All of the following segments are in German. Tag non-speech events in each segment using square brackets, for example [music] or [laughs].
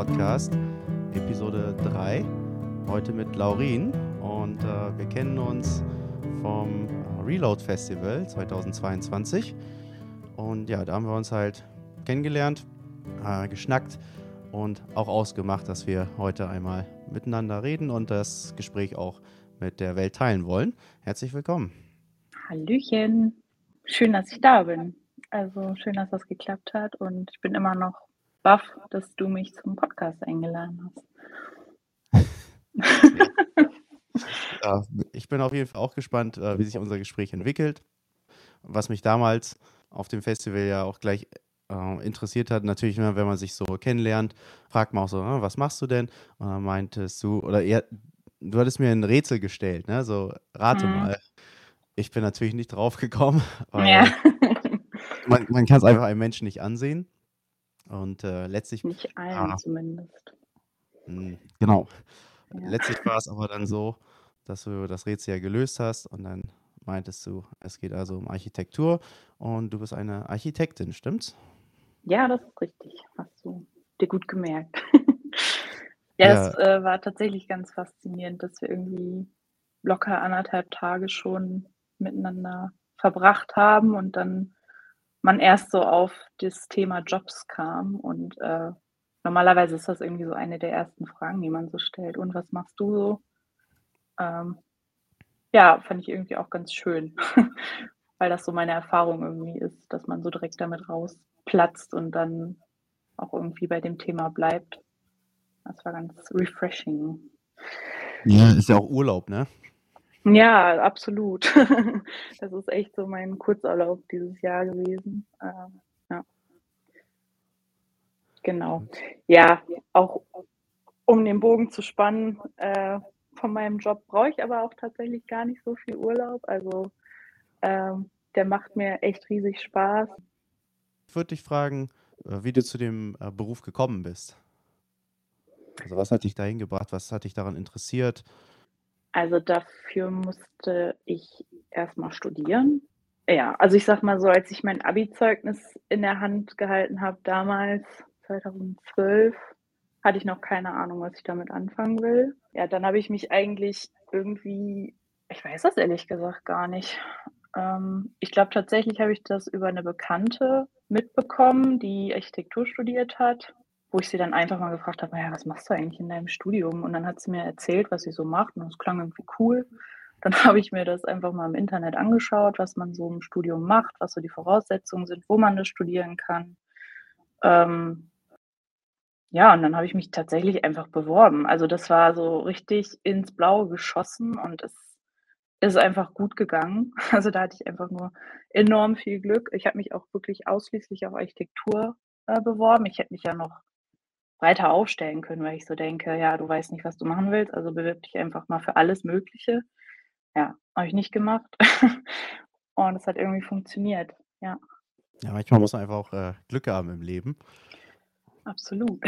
Podcast, Episode 3. Heute mit Laurin und äh, wir kennen uns vom Reload Festival 2022. Und ja, da haben wir uns halt kennengelernt, äh, geschnackt und auch ausgemacht, dass wir heute einmal miteinander reden und das Gespräch auch mit der Welt teilen wollen. Herzlich willkommen. Hallöchen. Schön, dass ich da bin. Also schön, dass das geklappt hat und ich bin immer noch baff, dass du mich zum Podcast eingeladen hast. [laughs] ja, ich bin auf jeden Fall auch gespannt, äh, wie sich unser Gespräch entwickelt. Was mich damals auf dem Festival ja auch gleich äh, interessiert hat, natürlich, wenn man sich so kennenlernt, fragt man auch so, ah, was machst du denn? Und dann meintest du, oder eher, du hattest mir ein Rätsel gestellt, ne? So, rate mhm. mal. Ich bin natürlich nicht drauf gekommen. Ja. man, man kann es einfach einem Menschen nicht ansehen. Und äh, letztlich. Nicht allen ah, zumindest. Mh, hm, genau. Ja. Letztlich war es aber dann so, dass du das Rätsel ja gelöst hast und dann meintest du, es geht also um Architektur und du bist eine Architektin, stimmt's? Ja, das ist richtig. Hast du dir gut gemerkt. [laughs] ja, ja, es äh, war tatsächlich ganz faszinierend, dass wir irgendwie locker anderthalb Tage schon miteinander verbracht haben und dann man erst so auf das Thema Jobs kam. Und äh, normalerweise ist das irgendwie so eine der ersten Fragen, die man so stellt. Und was machst du so? Ähm, ja, fand ich irgendwie auch ganz schön, [laughs] weil das so meine Erfahrung irgendwie ist, dass man so direkt damit rausplatzt und dann auch irgendwie bei dem Thema bleibt. Das war ganz refreshing. Ja, ist ja auch Urlaub, ne? Ja, absolut. [laughs] Das ist echt so mein Kurzurlaub dieses Jahr gewesen. Ähm, ja. Genau. Ja, auch um den Bogen zu spannen, äh, von meinem Job brauche ich aber auch tatsächlich gar nicht so viel Urlaub. Also ähm, der macht mir echt riesig Spaß. Ich würde dich fragen, äh, wie du zu dem äh, Beruf gekommen bist. Also was hat dich dahin gebracht? Was hat dich daran interessiert? Also dafür musste ich erstmal studieren. Ja, also ich sag mal so, als ich mein Abi-Zeugnis in der Hand gehalten habe, damals, 2012, hatte ich noch keine Ahnung, was ich damit anfangen will. Ja, dann habe ich mich eigentlich irgendwie, ich weiß das ehrlich gesagt gar nicht. Ähm, ich glaube tatsächlich habe ich das über eine Bekannte mitbekommen, die Architektur studiert hat wo ich sie dann einfach mal gefragt habe, naja, was machst du eigentlich in deinem Studium? Und dann hat sie mir erzählt, was sie so macht und es klang irgendwie cool. Dann [laughs] habe ich mir das einfach mal im Internet angeschaut, was man so im Studium macht, was so die Voraussetzungen sind, wo man das studieren kann. Ähm, ja, und dann habe ich mich tatsächlich einfach beworben. Also das war so richtig ins Blaue geschossen und es ist einfach gut gegangen. [laughs] Also da hatte ich einfach nur enorm viel Glück. Ich habe mich auch wirklich ausschließlich auf Architektur äh, beworben. Ich hätte mich ja noch breiter aufstellen können, weil ich so denke, ja, du weißt nicht, was du machen willst, also bewirb dich einfach mal für alles Mögliche. Ja, habe ich nicht gemacht. [laughs] Und es hat irgendwie funktioniert, ja. Ja, manchmal muss man einfach auch äh, Glück haben im Leben. Absolut.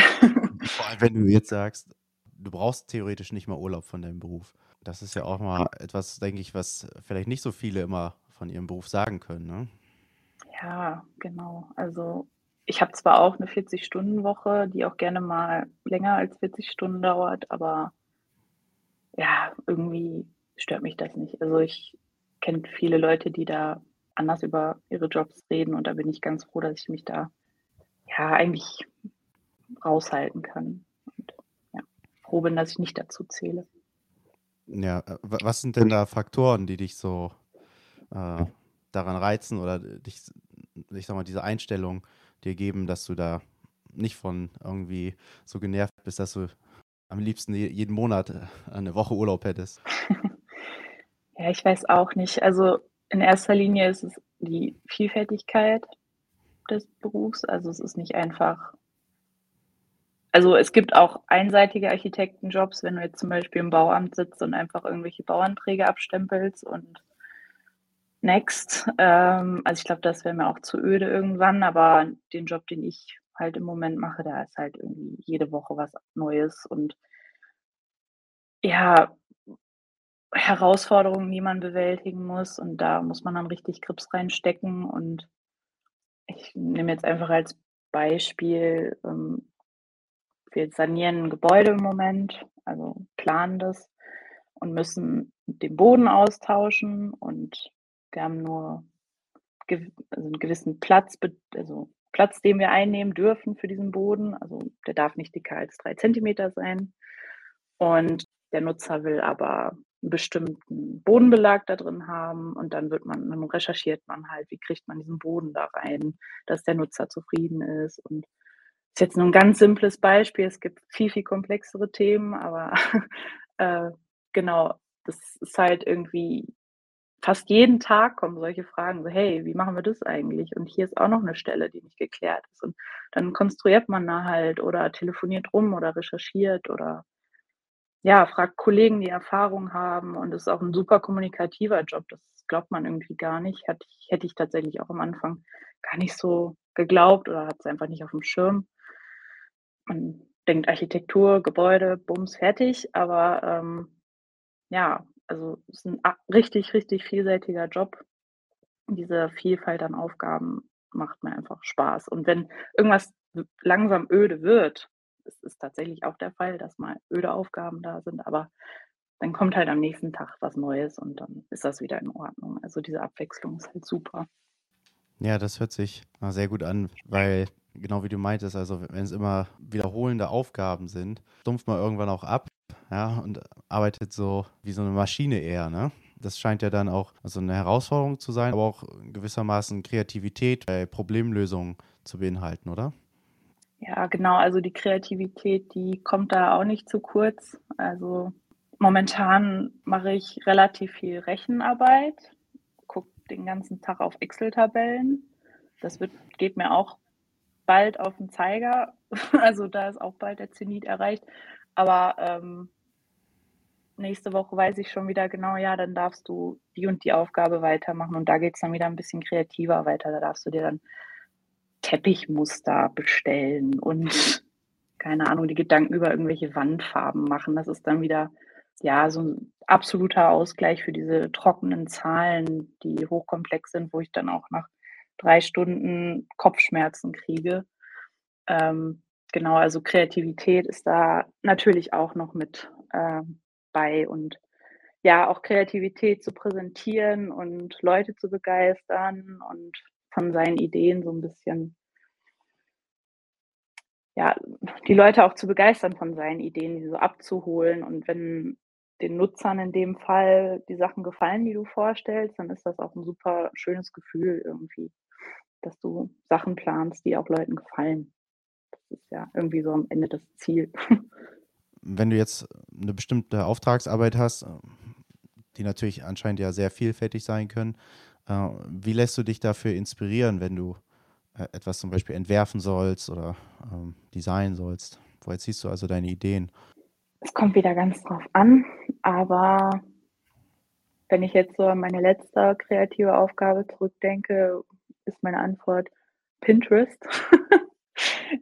Vor allem, wenn du jetzt sagst, du brauchst theoretisch nicht mal Urlaub von deinem Beruf. Das ist ja auch mal etwas, denke ich, was vielleicht nicht so viele immer von ihrem Beruf sagen können. Ne? Ja, genau. Also ich habe zwar auch eine 40-Stunden-Woche, die auch gerne mal länger als 40 Stunden dauert, aber ja, irgendwie stört mich das nicht. Also ich kenne viele Leute, die da anders über ihre Jobs reden und da bin ich ganz froh, dass ich mich da ja eigentlich raushalten kann. Und ja, froh bin, dass ich nicht dazu zähle. Ja, äh, was sind denn da Faktoren, die dich so äh, daran reizen oder dich, ich sag mal, diese Einstellung dir geben, dass du da nicht von irgendwie so genervt bist, dass du am liebsten jeden Monat äh, eine Woche Urlaub hättest? [laughs] Ja, ich weiß auch nicht. Also in erster Linie ist es die Vielfältigkeit des Berufs. Also es ist nicht einfach. Also es gibt auch einseitige Architektenjobs, wenn du jetzt zum Beispiel im Bauamt sitzt und einfach irgendwelche Bauanträge abstempelst und next. Ähm, also ich glaube, das wäre mir auch zu öde irgendwann, aber den Job, den ich halt im Moment mache, da ist halt irgendwie jede Woche was Neues und ja, Herausforderungen, die man bewältigen muss und da muss man dann richtig Grips reinstecken und ich nehme jetzt einfach als Beispiel, ähm, wir sanieren ein Gebäude im Moment, also planen das und müssen den Boden austauschen und wir haben nur also einen gewissen Platz, also Platz, den wir einnehmen dürfen für diesen Boden. Also der darf nicht dicker als drei Zentimeter sein. Und der Nutzer will aber einen bestimmten Bodenbelag da drin haben und dann wird man, dann recherchiert man halt, wie kriegt man diesen Boden da rein, dass der Nutzer zufrieden ist. Und das ist jetzt nur ein ganz simples Beispiel. Es gibt viel, viel komplexere Themen, aber [laughs] äh, genau, das ist halt irgendwie fast jeden Tag kommen solche Fragen, so hey, wie machen wir das eigentlich? Und hier ist auch noch eine Stelle, die nicht geklärt ist. Und dann konstruiert man da halt oder telefoniert rum oder recherchiert oder ja, fragt Kollegen, die Erfahrung haben. Und es ist auch ein super kommunikativer Job. Das glaubt man irgendwie gar nicht. Hätte ich, hätte ich tatsächlich auch am Anfang gar nicht so geglaubt oder hat es einfach nicht auf dem Schirm. Man denkt Architektur, Gebäude, Bums, fertig. Aber ähm, ja, also es ist ein richtig, richtig vielseitiger Job. Diese Vielfalt an Aufgaben macht mir einfach Spaß. Und wenn irgendwas langsam öde wird, es ist tatsächlich auch der Fall, dass mal öde Aufgaben da sind, aber dann kommt halt am nächsten Tag was Neues und dann ist das wieder in Ordnung. Also diese Abwechslung ist halt super. Ja, das hört sich sehr gut an, weil genau wie du meintest, also wenn es immer wiederholende Aufgaben sind, stumpft man irgendwann auch ab ja, und arbeitet so wie so eine Maschine eher, ne? Das scheint ja dann auch so eine Herausforderung zu sein, aber auch gewissermaßen Kreativität bei Problemlösungen zu beinhalten, oder? Ja, genau. Also die Kreativität, die kommt da auch nicht zu kurz. Also momentan mache ich relativ viel Rechenarbeit, gucke den ganzen Tag auf Excel-Tabellen. Das wird, geht mir auch bald auf den Zeiger. [laughs] Also da ist auch bald der Zenit erreicht. Aber ähm, nächste Woche weiß ich schon wieder genau, ja, dann darfst du die und die Aufgabe weitermachen und da geht es dann wieder ein bisschen kreativer weiter. Da darfst du dir dann Teppichmuster bestellen und [laughs] keine Ahnung, die Gedanken über irgendwelche Wandfarben machen. Das ist dann wieder ja so ein absoluter Ausgleich für diese trockenen Zahlen, die hochkomplex sind, wo ich dann auch nach drei Stunden Kopfschmerzen kriege. Ähm, genau, also Kreativität ist da natürlich auch noch mit äh, bei und ja, auch Kreativität zu präsentieren und Leute zu begeistern und von seinen Ideen so ein bisschen, ja, die Leute auch zu begeistern von seinen Ideen, die so abzuholen. Und wenn den Nutzern in dem Fall die Sachen gefallen, die du vorstellst, dann ist das auch ein super schönes Gefühl irgendwie, dass du Sachen planst, die auch Leuten gefallen. Das ist ja irgendwie so am Ende das Ziel. wenn du jetzt eine bestimmte Auftragsarbeit hast, die natürlich anscheinend ja sehr vielfältig sein können, äh, wie lässt du dich dafür inspirieren, wenn du äh, etwas zum Beispiel entwerfen sollst oder ähm, designen sollst? Woher ziehst du also deine Ideen? Es kommt wieder ganz drauf an, aber wenn ich jetzt so an meine letzte kreative Aufgabe zurückdenke, ist meine Antwort Pinterest. [laughs]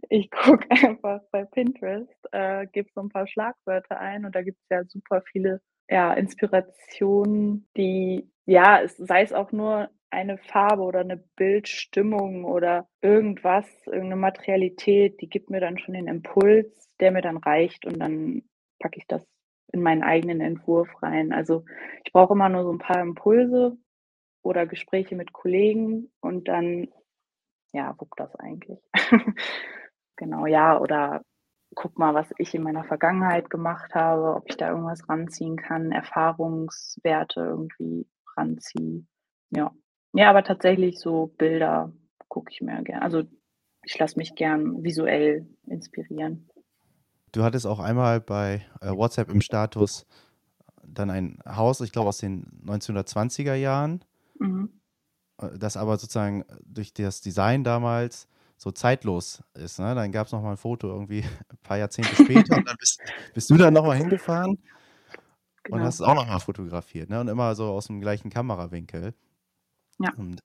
ich gucke [laughs] einfach bei Pinterest, äh, gebe so ein paar Schlagwörter ein und da gibt es ja super viele ja, Inspirationen, die, ja, es, sei es auch nur eine Farbe oder eine Bildstimmung oder irgendwas, irgendeine Materialität, die gibt mir dann schon den Impuls, der mir dann reicht und dann packe ich das in meinen eigenen Entwurf rein. Also ich brauche immer nur so ein paar Impulse oder Gespräche mit Kollegen und dann, ja, wuppt das eigentlich. [laughs] Genau, ja, oder guck mal, was ich in meiner Vergangenheit gemacht habe, ob ich da irgendwas ranziehen kann, Erfahrungswerte irgendwie ranziehe. Ja. Ja, aber tatsächlich so Bilder gucke ich mir gerne. Also ich lasse mich gern visuell inspirieren. Du hattest auch einmal bei äh, WhatsApp im Status dann ein Haus, ich glaube aus den 1920er Jahren, mhm. Äh, das aber sozusagen durch das Design damals so zeitlos ist. Ne? Dann gab es noch mal ein Foto irgendwie ein [laughs] paar Jahrzehnte später und [laughs] dann bist, [laughs] bist du dann noch mal hingefahren genau. und hast es auch noch mal fotografiert. Ne? Und immer so aus dem gleichen Kamerawinkel. Ja. Und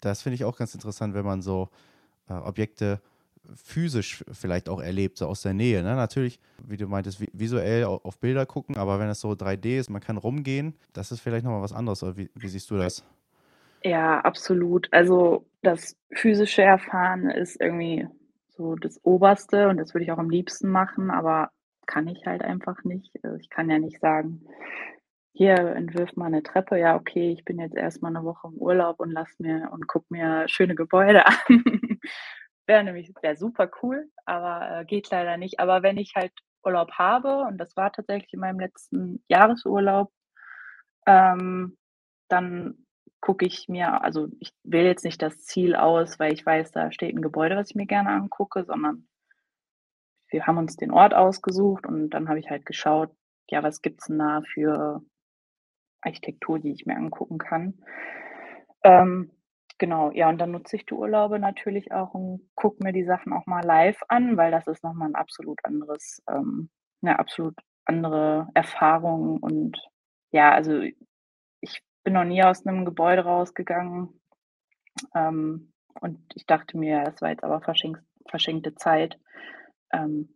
das finde ich auch ganz interessant, wenn man so äh, Objekte physisch vielleicht auch erlebt, so aus der Nähe. Ne? Natürlich, wie du meintest, visuell auf Bilder gucken, aber wenn es so 3D ist, man kann rumgehen, das ist vielleicht nochmal was anderes. Wie, wie siehst du das? Ja, absolut. Also das physische Erfahren ist irgendwie so das Oberste und das würde ich auch am liebsten machen, aber kann ich halt einfach nicht. Also, ich kann ja nicht sagen: „Hier, entwirf mal 'ne Treppe.“ Ja, okay, ich bin jetzt erst mal 'ne Woche im Urlaub und lasse mir und gucke mir schöne Gebäude [laughs] an. Wäre nämlich wäre super cool, aber, äh, geht leider nicht. Aber wenn ich halt Urlaub habe und das war tatsächlich in meinem letzten Jahresurlaub, ähm, dann gucke ich mir also, ich wähle jetzt nicht das Ziel aus, weil ich weiß, da steht 'n Gebäude, was ich mir gerne angucke, sondern wir haben uns den Ort ausgesucht und dann habe ich halt geschaut, ja, was gibt's 'n da für Architektur, die ich mir angucken kann. Ähm, genau, ja, und dann nutze ich die Urlaube natürlich auch und gucke mir die Sachen auch mal live an, weil das ist noch mal 'n absolut anderes ähm, 'ne absolut andere Erfahrung und ja, also, bin noch nie aus 'nem Gebäude rausgegangen, ähm, und ich dachte mir, es war jetzt aber verschenks verschenkte Zeit. Ähm,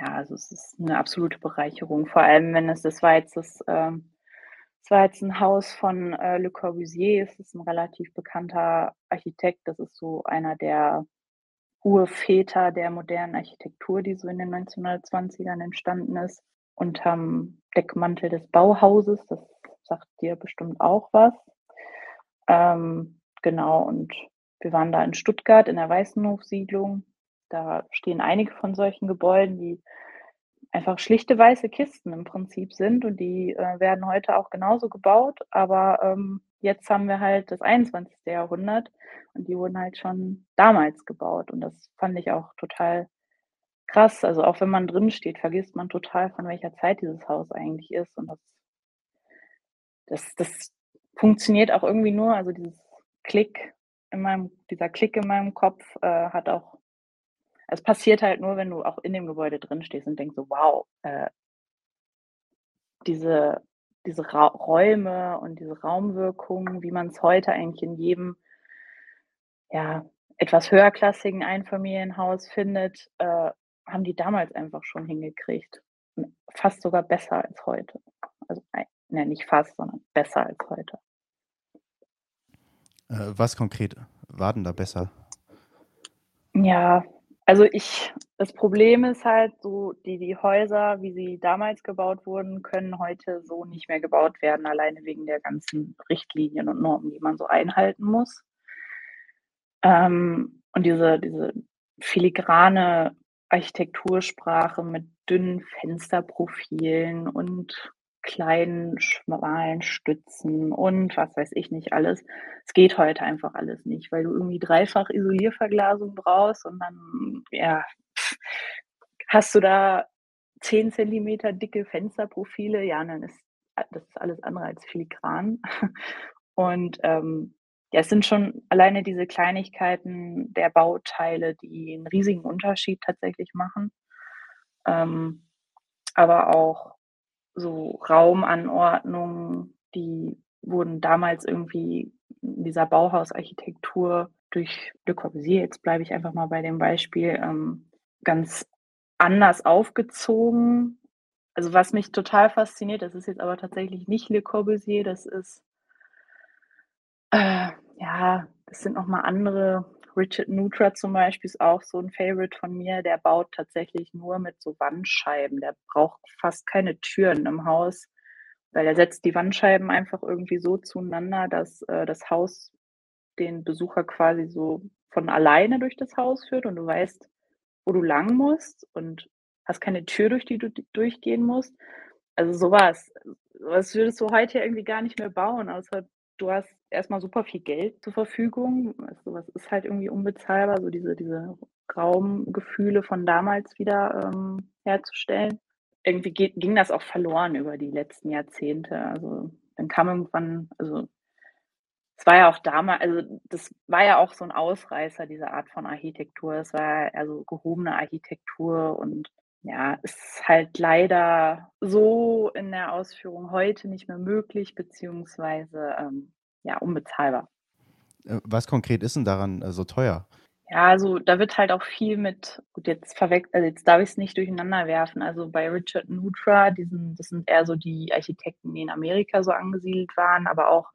ja, also, es ist 'ne absolute Bereicherung, vor allem, wenn es das war jetzt das ähm, es war jetzt 'n Haus von, äh, Le Corbusier. Es ist 'n relativ bekannter Architekt. Das ist so einer der Urväter der modernen Architektur, die so in den 1920ern entstanden ist, unterm Deckmantel des Bauhauses. Das sagt dir bestimmt auch was. Ähm, genau, und wir waren da in Stuttgart in der Weißenhofsiedlung. Da stehen einige von solchen Gebäuden, die einfach schlichte weiße Kisten im Prinzip sind und die, äh, werden heute auch genauso gebaut, aber, ähm, jetzt haben wir halt das 21. Jahrhundert und die wurden halt schon damals gebaut und das fand ich auch total krass. Also, auch wenn man drin steht, vergisst man total, von welcher Zeit dieses Haus eigentlich ist und das das das funktioniert auch irgendwie nur also, dieses Klick in meinem dieser Klick in meinem Kopf, äh, hat auch es passiert halt nur, wenn du auch in dem Gebäude drin stehst und denkst so: „Wow, äh“ diese diese Ra Räume und diese Raumwirkung, wie man's heute eigentlich in jedem ja, etwas höherklassigen Einfamilienhaus findet, äh, haben die damals einfach schon hingekriegt. Fast sogar besser als heute. Also, ne, nicht fast, sondern besser als heute. Äh, was konkret war denn da besser? Ja, also, ich das Problem ist halt so, die die Häuser, wie sie damals gebaut wurden, können heute so nicht mehr gebaut werden, alleine wegen der ganzen Richtlinien und Normen, die man so einhalten muss. Ähm, und diese diese filigrane Architektursprache mit dünnen Fensterprofilen und kleinen, schmalen Stützen und was weiß ich nicht alles. Es geht heute einfach alles nicht, weil du irgendwie dreifach Isolierverglasung brauchst und dann, ja, hast du da 10 Zentimeter dicke Fensterprofile, ja, dann ist das ist alles andere als filigran. Und, ähm, ja, es sind schon alleine diese Kleinigkeiten der Bauteile, die 'n riesigen Unterschied tatsächlich machen. Ähm, aber auch so Raumanordnungen, die wurden damals irgendwie in dieser Bauhausarchitektur durch Le Corbusier jetzt bleibe ich einfach mal bei dem Beispiel, ähm, ganz anders aufgezogen. Also, was mich total fasziniert, das ist jetzt aber tatsächlich nicht Le Corbusier, das ist äh, ja, das sind noch mal andere. Richard Neutra zum Beispiel ist auch so 'n Favorite von mir, der baut tatsächlich nur mit so Wandscheiben. Der braucht fast keine Türen im Haus, weil er setzt die Wandscheiben einfach irgendwie so zueinander, dass, äh, das Haus den Besucher quasi so von alleine durch das Haus führt und du weißt, wo du lang musst und hast keine Tür, durch die du durchgehen musst. Also, so was. So was würdest du heute irgendwie gar nicht mehr bauen, außer du hast erst mal super viel Geld zur Verfügung. Also, so was ist halt irgendwie unbezahlbar, so diese diese Raumgefühle von damals wieder, ähm, herzustellen. Irgendwie geht ging das auch verloren über die letzten Jahrzehnte. Also, dann kam irgendwann also, es war ja auch dama also, das war ja auch so 'n Ausreißer, diese Art von Architektur. Es war eher so gehobene Architektur und ja, ist halt leider so in der Ausführung heute nicht mehr möglich beziehungsweise, ähm, ja, unbezahlbar. Äh, was konkret ist 'n daran, äh, so teuer? Ja, also, da wird halt auch viel mit gut, jetzt verwech also, jetzt darf ich's nicht durcheinander werfen. Also, bei Richard Neutra, diesen das sind eher so die Architekten, die in Amerika so angesiedelt waren, aber auch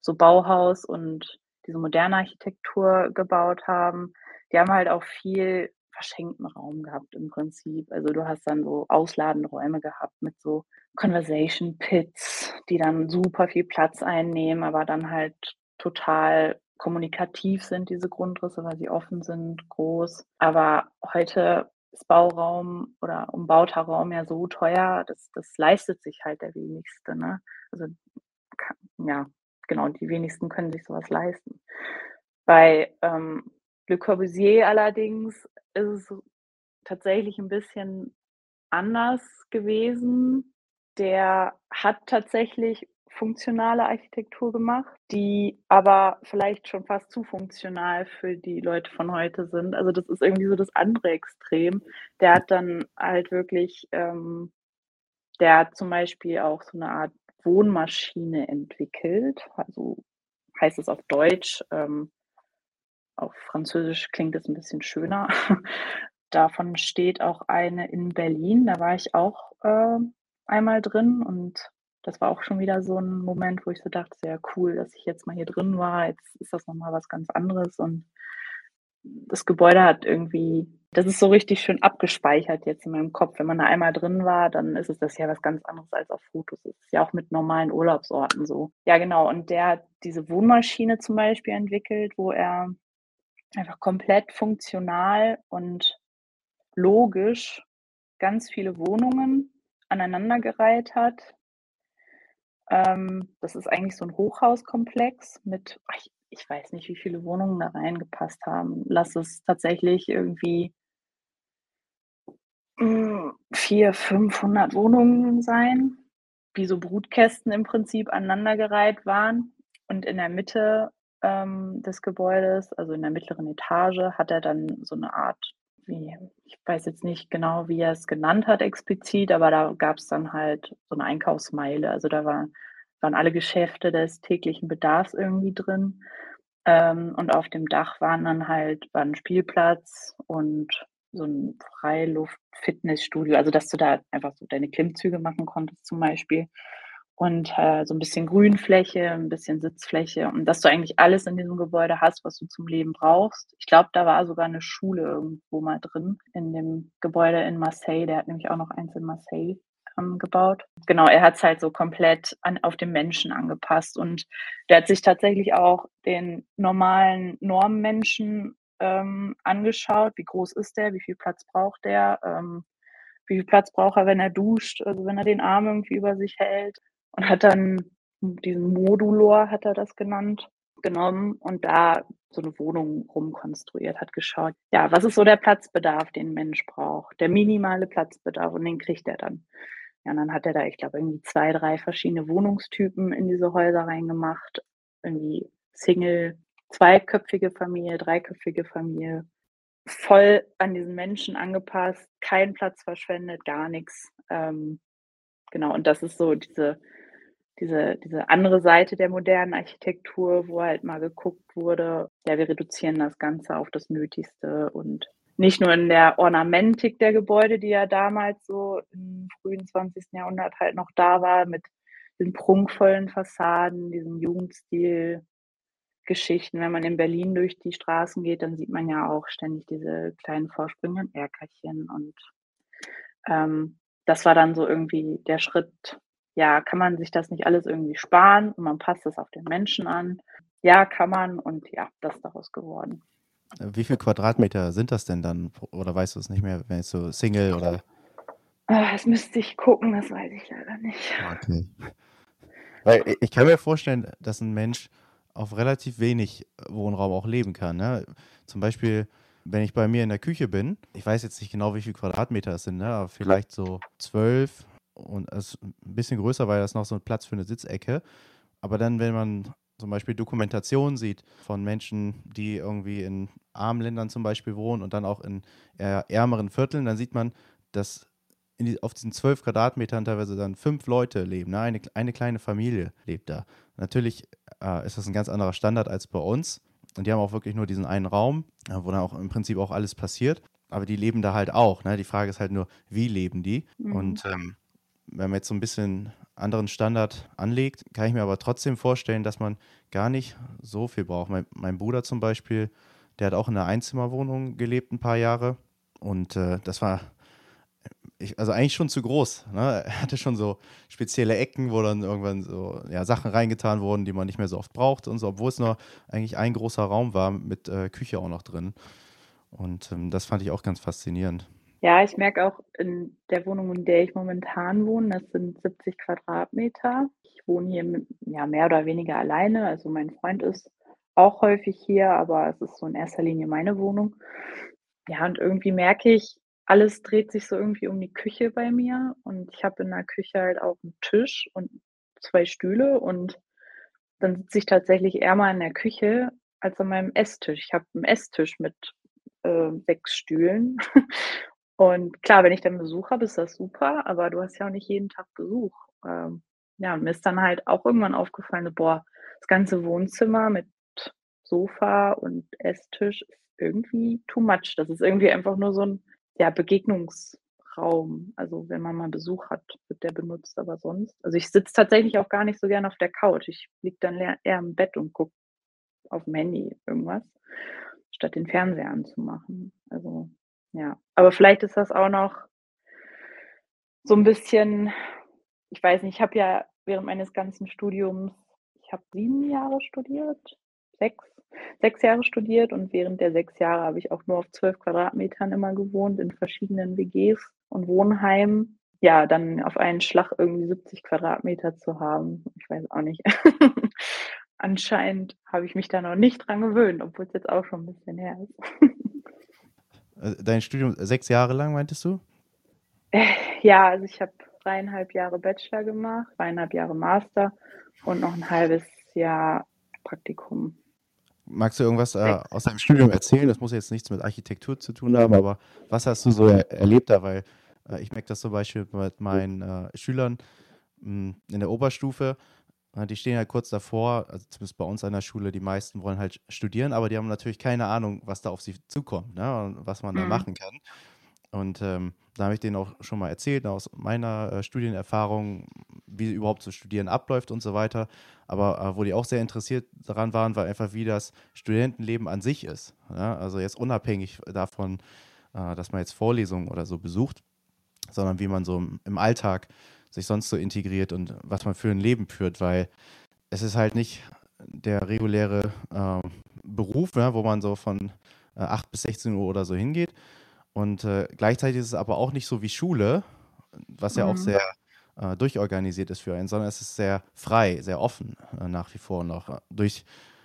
so Bauhaus und diese moderne Architektur gebaut haben. Die haben halt auch viel verschenkten Raum gehabt im Prinzip. Also du hast dann so ausladende Räume gehabt mit so Conversation Pits, die dann super viel Platz einnehmen, aber dann halt total kommunikativ sind, diese Grundrisse, weil sie offen sind, groß. Aber heute ist Bauraum oder umbauter Raum ja so teuer, das, das leistet sich halt der wenigste. Ne? Also ja, genau, die wenigsten können sich sowas leisten. Bei ähm, Le Corbusier allerdings ist es tatsächlich ein bisschen anders gewesen. Der hat tatsächlich funktionale Architektur gemacht, die aber vielleicht schon fast zu funktional für die Leute von heute sind. Also das ist irgendwie so das andere Extrem. Der hat dann halt wirklich, ähm, der hat zum Beispiel auch so eine Art Wohnmaschine entwickelt. Also heißt es auf Deutsch. Ähm, auf Französisch klingt es ein bisschen schöner. [laughs] Davon steht auch eine in Berlin. Da war ich auch äh, einmal drin und das war auch schon wieder so ein Moment, wo ich so dachte, sehr cool, dass ich jetzt mal hier drin war. Jetzt ist das nochmal was ganz anderes und das Gebäude hat irgendwie, das ist so richtig schön abgespeichert jetzt in meinem Kopf. Wenn man da einmal drin war, dann ist es das ja was ganz anderes als auf Fotos. Das ist ja auch mit normalen Urlaubsorten so. Ja, genau. Und der hat diese Wohnmaschine zum Beispiel entwickelt, wo er einfach komplett funktional und logisch ganz viele Wohnungen aneinandergereiht hat ähm, das ist eigentlich so ein Hochhauskomplex mit, ich, ich weiß nicht, wie viele Wohnungen da reingepasst haben. Lass es tatsächlich irgendwie 400, 500 Wohnungen sein, wie so Brutkästen im Prinzip aneinandergereiht waren. Und in der Mitte ähm, des Gebäudes, also in der mittleren Etage, hat er dann so eine Art, wie, ich weiß jetzt nicht genau, wie er es genannt hat explizit, aber da gab es dann halt so eine Einkaufsmeile. Also da war, waren alle Geschäfte des täglichen Bedarfs irgendwie drin. Ähm, und auf dem Dach waren dann halt war ein Spielplatz und so ein Freiluft-Fitnessstudio, also dass du da einfach so deine Klimmzüge machen konntest zum Beispiel und äh, so ein bisschen Grünfläche, ein bisschen Sitzfläche und dass du eigentlich alles in diesem Gebäude hast, was du zum Leben brauchst. Ich glaube, da war sogar eine Schule irgendwo mal drin in dem Gebäude in Marseille. Der hat nämlich auch noch eins in Marseille ähm, gebaut. Genau, er hat es halt so komplett an, auf den Menschen angepasst und der hat sich tatsächlich auch den normalen Normmenschen ähm, angeschaut. Wie groß ist der? Wie viel Platz braucht der? Ähm, wie viel Platz braucht er, wenn er duscht, also wenn er den Arm irgendwie über sich hält und hat dann diesen Modulor, hat er das genannt, genommen und da so eine Wohnung rumkonstruiert, hat geschaut, ja, was ist so der Platzbedarf, den ein Mensch braucht, der minimale Platzbedarf und den kriegt er dann. Ja, und dann hat er da, ich glaube, irgendwie zwei, drei verschiedene Wohnungstypen in diese Häuser reingemacht. Irgendwie Single, zweiköpfige Familie, dreiköpfige Familie. Voll an diesen Menschen angepasst, kein Platz verschwendet, gar nichts. Ähm, genau, und das ist so diese diese, diese andere Seite der modernen Architektur, wo halt mal geguckt wurde, ja, wir reduzieren das Ganze auf das Nötigste und nicht nur in der Ornamentik der Gebäude, die ja damals so im frühen 20. Jahrhundert halt noch da war, mit den prunkvollen Fassaden, diesem Jugendstil, Geschichten. Wenn man in Berlin durch die Straßen geht, dann sieht man ja auch ständig diese kleinen vorspringenden Erkerchen und ähm, das war dann so irgendwie der Schritt ja, kann man sich das nicht alles irgendwie sparen und man passt es auf den Menschen an? Ja, kann man und ja, das ist daraus geworden. Wie viele Quadratmeter sind das denn dann? Oder weißt du es nicht mehr, wenn es so Single oder? Ah, das müsste ich gucken, das weiß ich leider nicht. Okay. Weil ich kann mir vorstellen, dass ein Mensch auf relativ wenig Wohnraum auch leben kann. Ne? Zum Beispiel, wenn ich bei mir in der Küche bin, ich weiß jetzt nicht genau, wie viele Quadratmeter es sind, ne? aber vielleicht so zwölf, und es ist ein bisschen größer, weil das noch so ein Platz für eine Sitzecke. Aber dann, wenn man zum Beispiel Dokumentationen sieht von Menschen, die irgendwie in armen Ländern zum Beispiel wohnen und dann auch in ärmeren Vierteln, dann sieht man, dass die, auf diesen zwölf Quadratmetern teilweise dann fünf Leute leben. Ne? Eine, eine kleine Familie lebt da. Natürlich äh, ist das ein ganz anderer Standard als bei uns. Und die haben auch wirklich nur diesen einen Raum, wo dann auch im Prinzip auch alles passiert. Aber die leben da halt auch. Ne? Die Frage ist halt nur, wie leben die? Mhm. Und ähm, wenn man jetzt so ein bisschen anderen Standard anlegt, kann ich mir aber trotzdem vorstellen, dass man gar nicht so viel braucht. Mein, mein Bruder zum Beispiel, der hat auch in einer Einzimmerwohnung gelebt ein paar Jahre Und äh, das war ich, also eigentlich schon zu groß. Ne? [laughs] Er hatte schon so spezielle Ecken, wo dann irgendwann so ja, Sachen reingetan wurden, die man nicht mehr so oft braucht und so, obwohl es nur eigentlich ein großer Raum war mit äh, Küche auch noch drin. Und ähm, das fand ich auch ganz faszinierend. Ja, ich merke auch in der Wohnung, in der ich momentan wohne, das sind 70 Quadratmeter. Ich wohne hier ja, mehr oder weniger alleine. Also mein Freund ist auch häufig hier, aber es ist so in erster Linie meine Wohnung. Ja, und irgendwie merke ich, alles dreht sich so irgendwie um die Küche bei mir. Und ich habe in der Küche halt auch einen Tisch und zwei Stühle. Und dann sitze ich tatsächlich eher mal in der Küche als an meinem Esstisch. Ich habe einen Esstisch mit äh, sechs Stühlen. [laughs] Und klar, wenn ich dann Besuch habe, ist das super, aber du hast ja auch nicht jeden Tag Besuch. Ähm, ja, mir ist dann halt auch irgendwann aufgefallen, boah, das ganze Wohnzimmer mit Sofa und Esstisch ist irgendwie too much. Das ist irgendwie einfach nur so ein ja, Begegnungsraum. Also wenn man mal Besuch hat, wird der benutzt, aber sonst. Also ich sitze tatsächlich auch gar nicht so gern auf der Couch. Ich liege dann eher im Bett und gucke auf dem Handy irgendwas, statt den Fernseher anzumachen. Also ja, aber vielleicht ist das auch noch so ein bisschen ich weiß nicht, ich habe ja während meines ganzen Studiums ich habe sieben Jahre studiert, sechs, sechs Jahre studiert und während der sechs Jahre habe ich auch nur auf zwölf Quadratmetern immer gewohnt in verschiedenen WGs und Wohnheimen. Ja, dann auf einen Schlag irgendwie 70 Quadratmeter zu haben, ich weiß auch nicht. [laughs] Anscheinend habe ich mich da noch nicht dran gewöhnt, obwohl es jetzt auch schon ein bisschen her ist. [laughs] Äh, dein Studium sechs Jahre lang, meintest du? [laughs] Ja, also ich habe dreieinhalb Jahre Bachelor gemacht, dreieinhalb Jahre Master und noch ein halbes Jahr Praktikum. Magst du irgendwas äh, aus deinem Studium erzählen? Das muss jetzt nichts mit Architektur zu tun haben, aber was hast du so er erlebt da? Weil äh, ich merke das zum Beispiel mit meinen äh, Schülern mh, hm, in der Oberstufe. Äh, die stehen halt kurz davor, also zumindest bei uns an der Schule, die meisten wollen halt studieren, aber die haben natürlich keine Ahnung, was da auf sie zukommt ne? und was man mhm. da machen kann. Und ähm, da habe ich denen auch schon mal erzählt, aus meiner äh, Studienerfahrung, wie überhaupt zu studieren abläuft und so weiter. Aber äh, wo die auch sehr interessiert daran waren, war einfach, wie das Studentenleben an sich ist. Ja? Also jetzt unabhängig davon, äh, dass man jetzt Vorlesungen oder so besucht, sondern wie man so im Alltag sich sonst so integriert und was man für ein Leben führt, weil es ist halt nicht der reguläre äh, Beruf, ja, wo man so von äh, 8 bis 16 Uhr oder so hingeht. Und äh, gleichzeitig ist es aber auch nicht so wie Schule, was ja mhm. auch sehr äh, durchorganisiert ist für einen, sondern es ist sehr frei, sehr offen äh, nach wie vor noch. Durch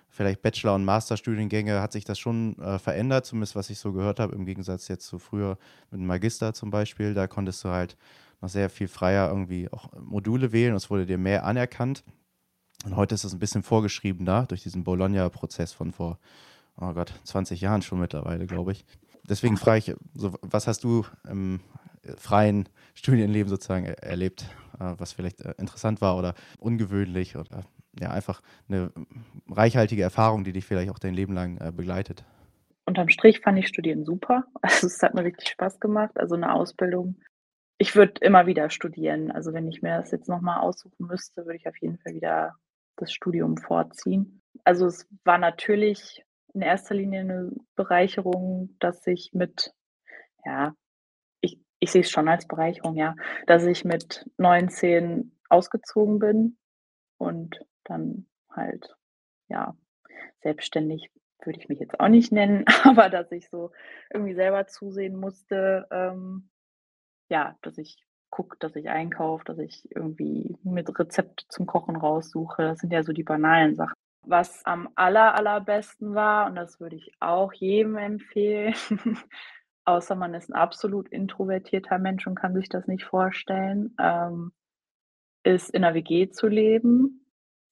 vielleicht Bachelor- und Masterstudiengänge hat sich das schon äh, verändert, zumindest was ich so gehört habe, im Gegensatz jetzt zu früher mit dem Magister zum Beispiel. Da konntest du halt noch sehr viel freier irgendwie auch Module wählen. Es wurde dir mehr anerkannt. Und heute ist es ein bisschen vorgeschriebener durch diesen Bologna-Prozess von vor, oh Gott, 20 Jahren schon mittlerweile, glaube ich. Deswegen frage ich, so, was hast du im freien Studienleben sozusagen erlebt, äh, was vielleicht äh, interessant war oder ungewöhnlich oder ja, einfach eine reichhaltige Erfahrung, die dich vielleicht auch dein Leben lang äh, begleitet? Unterm Strich fand ich Studieren super. [laughs] Also es hat mir richtig Spaß gemacht. Also eine Ausbildung ich würde immer wieder studieren. Also wenn ich mir das jetzt nochmal aussuchen müsste, würde ich auf jeden Fall wieder das Studium vorziehen. Also es war natürlich in erster Linie eine Bereicherung, dass ich mit, ja, ich, ich sehe es schon als Bereicherung, ja, dass ich mit 19 ausgezogen bin und dann halt, ja, selbstständig würde ich mich jetzt auch nicht nennen, [laughs] aber dass ich so irgendwie selber zusehen musste, ähm, ja, dass ich gucke, dass ich einkaufe, dass ich irgendwie mit Rezepte zum Kochen raussuche. Das sind ja so die banalen Sachen. Was am aller, allerbesten war, und das würde ich auch jedem empfehlen, [laughs] außer man ist ein absolut introvertierter Mensch und kann sich das nicht vorstellen, ähm, ist in einer WG zu leben.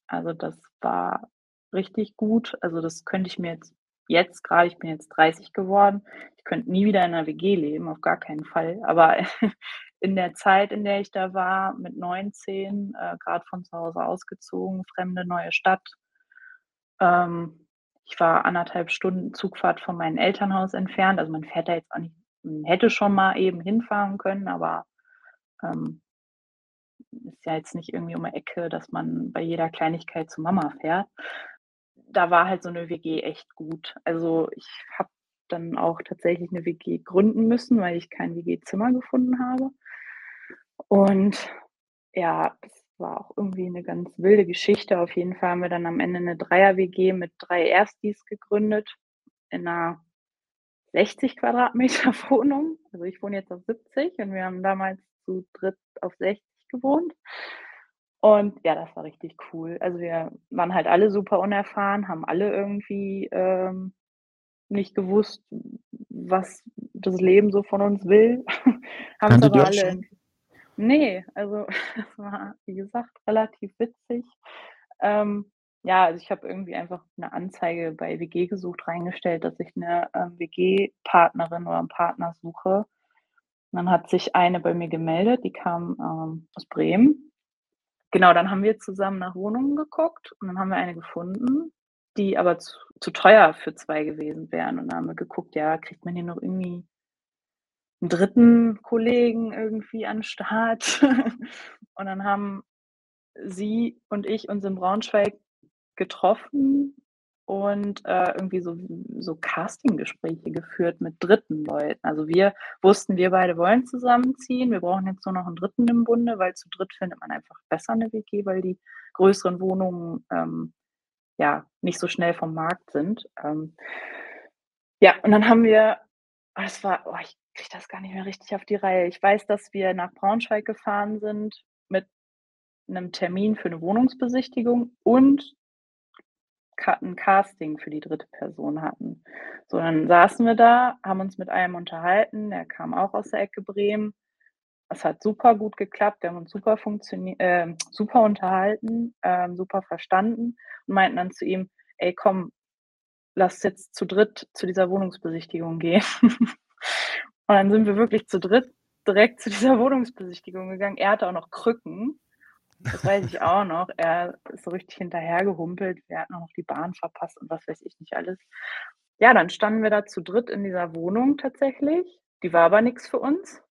Also das war richtig gut. Also das könnte ich mir jetzt jetzt gerade, ich bin jetzt 30 geworden, ich könnte nie wieder in einer WG leben, auf gar keinen Fall. Aber [laughs] in der Zeit, in der ich da war, mit 19, äh, gerade von zu Hause ausgezogen, fremde neue Stadt. Ähm, ich war anderthalb Stunden Zugfahrt von meinem Elternhaus entfernt. Also man fährt da jetzt auch nicht, man hätte schon mal eben hinfahren können, aber ähm, ist ja jetzt nicht irgendwie um die Ecke, dass man bei jeder Kleinigkeit zu Mama fährt da war halt so eine WG echt gut. Also, ich habe dann auch tatsächlich eine WG gründen müssen, weil ich kein WG-Zimmer gefunden habe. Und ja, das war auch irgendwie eine ganz wilde Geschichte. Auf jeden Fall haben wir dann am Ende eine Dreier-WG mit drei Erstis gegründet in einer 60 Quadratmeter [laughs] Wohnung. Also ich wohne jetzt auf 70 und wir haben damals zu dritt auf 60 gewohnt. Und ja, das war richtig cool. Also wir waren halt alle super unerfahren, haben alle irgendwie ähm, nicht gewusst, was das Leben so von uns will. [laughs] haben es aber alle. Schon? Nee, also [laughs] es war, wie gesagt, relativ witzig. Ähm, ja, also ich habe irgendwie einfach eine Anzeige bei WG gesucht reingestellt, dass ich eine ähm, WG-Partnerin oder einen Partner suche. Und dann hat sich eine bei mir gemeldet, die kam ähm, aus Bremen. Genau, dann haben wir zusammen nach Wohnungen geguckt und dann haben wir eine gefunden, die aber zu, zu teuer für zwei gewesen wären. Und dann haben wir geguckt, ja, kriegt man hier noch irgendwie einen dritten Kollegen irgendwie an Start? [laughs] und dann haben sie und ich uns in Braunschweig getroffen und äh, irgendwie so, so Castinggespräche geführt mit dritten Leuten. Also wir wussten, wir beide wollen zusammenziehen. Wir brauchen jetzt nur noch einen dritten im Bunde, weil zu dritt findet man einfach besser eine WG, weil die größeren Wohnungen ähm, ja nicht so schnell vom Markt sind. Ähm, ja, und dann haben wir, oh, das war, oh, ich kriege das gar nicht mehr richtig auf die Reihe. Ich weiß, dass wir nach Braunschweig gefahren sind mit einem Termin für eine Wohnungsbesichtigung und ein Casting für die dritte Person hatten. So, dann saßen wir da, haben uns mit einem unterhalten, der kam auch aus der Ecke Bremen. Es hat super gut geklappt, wir haben uns super, äh, super unterhalten, äh, super verstanden und meinten dann zu ihm, ey komm, lass jetzt zu dritt zu dieser Wohnungsbesichtigung gehen. [laughs] und dann sind wir wirklich zu dritt direkt zu dieser Wohnungsbesichtigung gegangen. Er hatte auch noch Krücken. Das weiß ich auch noch. Er ist so richtig hinterhergehumpelt. Wir hatten auch noch die Bahn verpasst und was weiß ich nicht alles. Ja, dann standen wir da zu dritt in dieser Wohnung tatsächlich. Die war aber nichts für uns.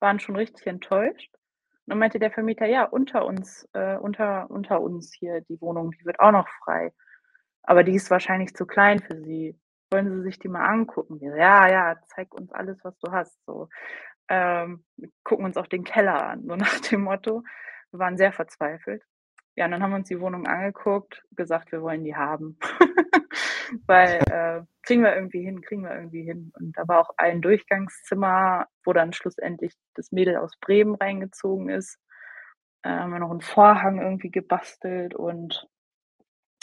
Waren schon richtig enttäuscht. Und dann meinte der Vermieter, ja, unter uns, äh, unter, unter uns hier die Wohnung, die wird auch noch frei. Aber die ist wahrscheinlich zu klein für Sie. Wollen Sie sich die mal angucken? Ja, ja, zeig uns alles, was du hast. So, ähm, gucken uns auch den Keller an, so [laughs] nach dem Motto. Wir waren sehr verzweifelt. Ja, und dann haben wir uns die Wohnung angeguckt, gesagt, wir wollen die haben. [laughs] Weil [laughs] äh, kriegen wir irgendwie hin, kriegen wir irgendwie hin. Und da war auch ein Durchgangszimmer, wo dann schlussendlich das Mädel aus Bremen reingezogen ist. Äh, haben wir noch einen Vorhang irgendwie gebastelt und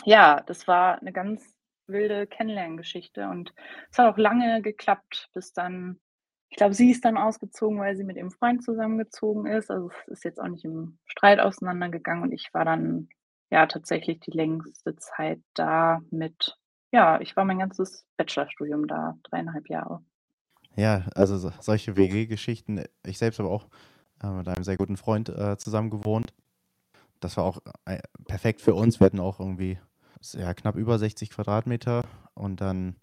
ja, das war eine ganz wilde Kennenlerngeschichte und es hat auch lange geklappt, bis dann ich glaube, sie ist dann ausgezogen, weil sie mit ihrem Freund zusammengezogen ist. Also es ist jetzt auch nicht im Streit auseinandergegangen und ich war dann ja tatsächlich die längste Zeit da mit, ja, ich war mein ganzes Bachelorstudium da, dreieinhalb Jahre. Ja, also so, solche WG-Geschichten. Ich selbst habe auch äh, mit einem sehr guten Freund äh, zusammen gewohnt. Das war auch äh, perfekt für uns. Wir hatten auch irgendwie ja, knapp über 60 Quadratmeter und dann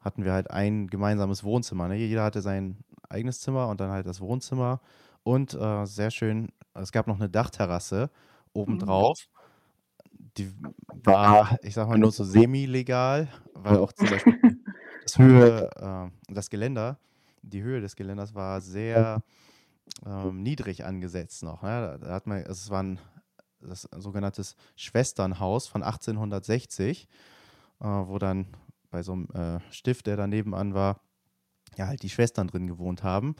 hatten wir halt ein gemeinsames Wohnzimmer. Ne? Jeder hatte sein eigenes Zimmer und dann halt das Wohnzimmer. Und äh, sehr schön, es gab noch eine Dachterrasse obendrauf. Mhm. Die war, ich sag mal, nur so semi-legal, weil auch zum Beispiel [laughs] das Höhe, äh, das Geländer, die Höhe des Geländers war sehr ähm, niedrig angesetzt noch. Ne? Da hat man, es war ein das sogenanntes Schwesternhaus von 1860, äh, wo dann bei so einem äh, Stift, der daneben an war, ja, halt die Schwestern drin gewohnt haben.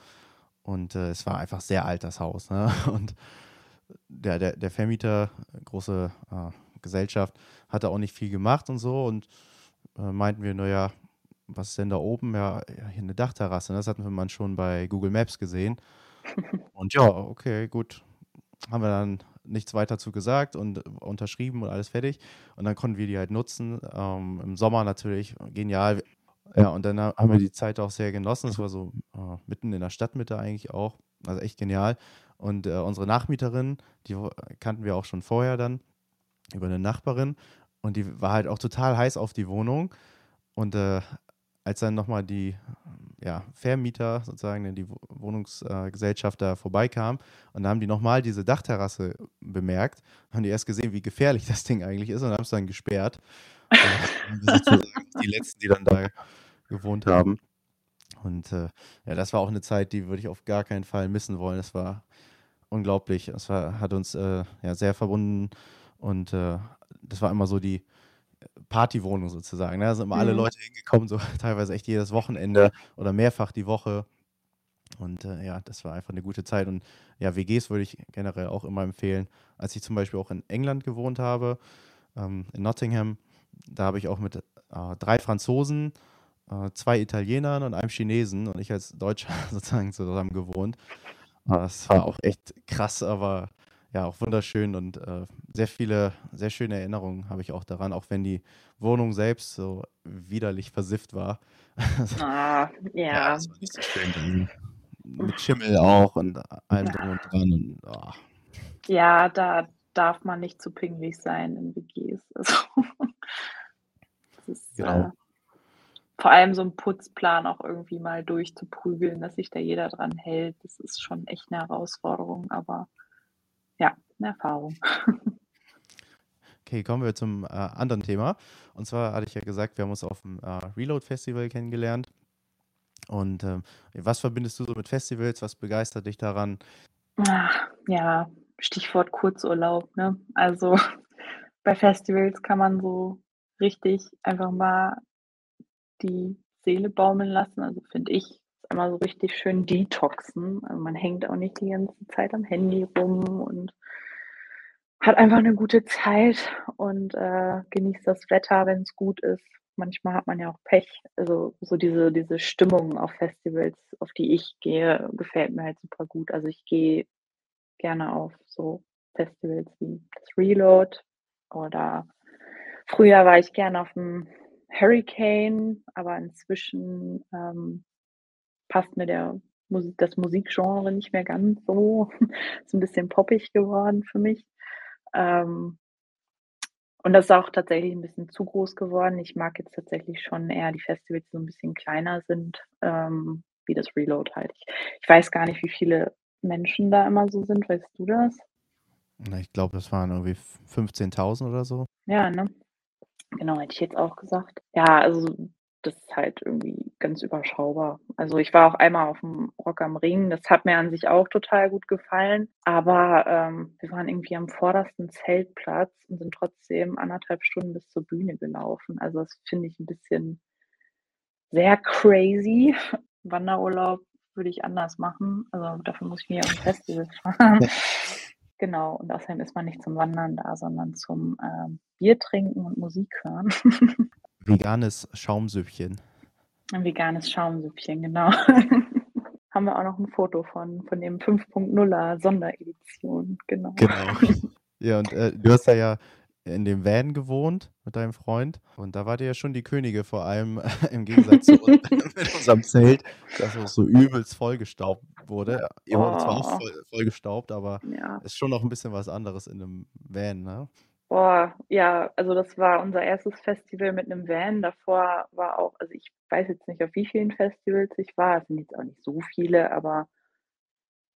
Und äh, es war einfach sehr alt, das Haus. Ne? [laughs] Und der, der, der Vermieter, große äh, Gesellschaft, hatte auch nicht viel gemacht und so. Und äh, meinten wir, naja, was ist denn da oben? Ja, ja, hier eine Dachterrasse. Ne? Das hatten wir mal schon bei Google Maps gesehen. [laughs] Und ja, okay, gut. Haben wir dann nichts weiter zu gesagt und unterschrieben und alles fertig. Und dann konnten wir die halt nutzen. Ähm, Im Sommer natürlich genial. Ja, und dann haben wir die Zeit auch sehr genossen. Es war so äh, mitten in der Stadtmitte eigentlich auch. Also echt genial. Und äh, unsere Nachmieterin, die kannten wir auch schon vorher dann über eine Nachbarin. Und die war halt auch total heiß auf die Wohnung. Und äh, als dann nochmal die ja, Vermieter, sozusagen die Wohnungsgesellschaft da vorbeikam und da haben die nochmal diese Dachterrasse bemerkt, haben die erst gesehen, wie gefährlich das Ding eigentlich ist und haben es dann gesperrt. Die letzten, die dann da gewohnt haben. Und äh, ja, das war auch eine Zeit, die würde ich auf gar keinen Fall missen wollen. Das war unglaublich. Das war, hat uns äh, ja sehr verbunden und äh, das war immer so die Partywohnung sozusagen. Ne? Da sind immer mhm. alle Leute hingekommen, so [laughs] teilweise echt jedes Wochenende oder mehrfach die Woche. Und äh, ja, das war einfach eine gute Zeit. Und ja, WGs würde ich generell auch immer empfehlen. Als ich zum Beispiel auch in England gewohnt habe, ähm, in Nottingham, da habe ich auch mit äh, drei Franzosen, äh, zwei Italienern und einem Chinesen und ich als Deutscher [laughs] sozusagen zusammen gewohnt. Das war auch echt krass, aber ja, auch wunderschön und äh, sehr viele, sehr schöne Erinnerungen habe ich auch daran, auch wenn die Wohnung selbst so widerlich versifft war. [laughs] Ah, ja. ja das war nicht so schön. Mit Schimmel auch und allem drum und dran. Und, oh. Ja, da darf man nicht zu pingelig sein in WGs. [laughs] Also, ist, genau. äh, vor allem so ein Putzplan auch irgendwie mal durchzuprügeln, dass sich da jeder dran hält. Das ist schon echt eine Herausforderung, aber ja, eine Erfahrung. [laughs] Okay, kommen wir zum äh, anderen Thema. Und zwar hatte ich ja gesagt, wir haben uns auf dem äh, Reload Festival kennengelernt. Und ähm, was verbindest du so mit Festivals? Was begeistert dich daran? Ach, ja, Stichwort Kurzurlaub. Ne? Also [laughs] bei Festivals kann man so richtig einfach mal die Seele baumeln lassen. Also finde ich, einmal so richtig schön detoxen. Also man hängt auch nicht die ganze Zeit am Handy rum und hat einfach eine gute Zeit und äh, genießt das Wetter, wenn es gut ist. Manchmal hat man ja auch Pech. Also so diese, diese Stimmung auf Festivals, auf die ich gehe, gefällt mir halt super gut. Also ich gehe gerne auf so Festivals wie das Reload oder früher war ich gerne auf dem Hurricane, aber inzwischen ähm, passt mir der Musik, das Musikgenre nicht mehr ganz so. [laughs] ist ein bisschen poppig geworden für mich. Ähm, und das ist auch tatsächlich ein bisschen zu groß geworden. Ich mag jetzt tatsächlich schon eher die Festivals, die so ein bisschen kleiner sind, ähm, wie das Reload halt. Ich, ich, weiß gar nicht, wie viele Menschen da immer so sind. Weißt du das? Ich glaube, das waren irgendwie 15.000 oder so. Ja, ne? Genau, hätte ich jetzt auch gesagt. Ja, also das ist halt irgendwie ganz überschaubar. Also ich war auch einmal auf dem Rock am Ring, das hat mir an sich auch total gut gefallen, aber ähm, wir waren irgendwie am vordersten Zeltplatz und sind trotzdem anderthalb Stunden bis zur Bühne gelaufen. Also das finde ich ein bisschen sehr crazy. Wanderurlaub würde ich anders machen. Also dafür muss ich mir ein Festival [laughs] fahren. Genau, und außerdem ist man nicht zum Wandern da, sondern zum ähm, Bier trinken und Musik hören. [laughs] Veganes Schaumsüppchen. Ein veganes Schaumsüppchen, genau. [laughs] Haben wir auch noch ein Foto von, von dem 5.0er Sonderedition, genau. Genau. Ja, und äh, du hast da ja in dem Van gewohnt mit deinem Freund und da wart ihr ja schon die Könige, vor allem [laughs] im Gegensatz zu uns [laughs] [laughs] mit unserem Zelt, das auch so übelst vollgestaubt wurde. Ihr wurde zwar auch voll, vollgestaubt, aber ja. ist schon noch ein bisschen was anderes in einem Van, ne? Boah, ja, also das war unser erstes Festival mit einem Van. Davor war auch, also ich weiß jetzt nicht, auf wie vielen Festivals ich war. Es sind jetzt auch nicht so viele, aber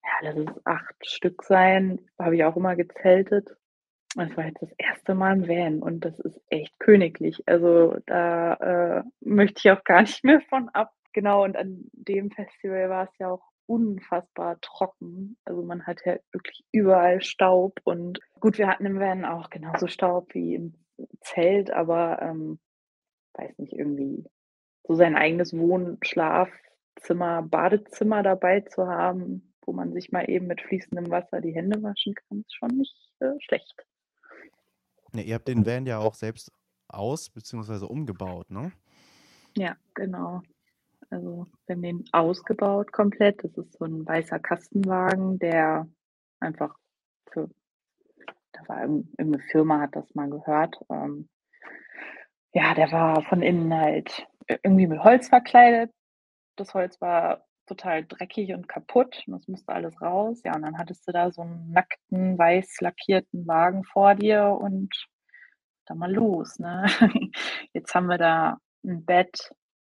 ja, lass es acht Stück sein. Habe ich auch immer gezeltet. Das war jetzt das erste Mal im Van und das ist echt königlich. Also da äh, möchte ich auch gar nicht mehr von ab. Genau, und an dem Festival war es ja auch unfassbar trocken. Also man hat ja wirklich überall Staub und gut, wir hatten im Van auch genauso Staub wie im Zelt, aber ähm, weiß nicht, irgendwie so sein eigenes Wohn-, Schlafzimmer, Badezimmer dabei zu haben, wo man sich mal eben mit fließendem Wasser die Hände waschen kann, ist schon nicht äh, schlecht. Ja, ihr habt den Van ja auch selbst aus- bzw. umgebaut, ne? Ja, genau. Also wir haben den ausgebaut komplett. Das ist so ein weißer Kastenwagen, der einfach für, da war irgendeine Firma, hat das mal gehört. Ähm, ja, der war von innen halt irgendwie mit Holz verkleidet. Das Holz war total dreckig und kaputt und das musste alles raus. Ja, und dann hattest du da so einen nackten, weiß lackierten Wagen vor dir und dann mal los. Ne? [laughs] Jetzt haben wir da ein Bett,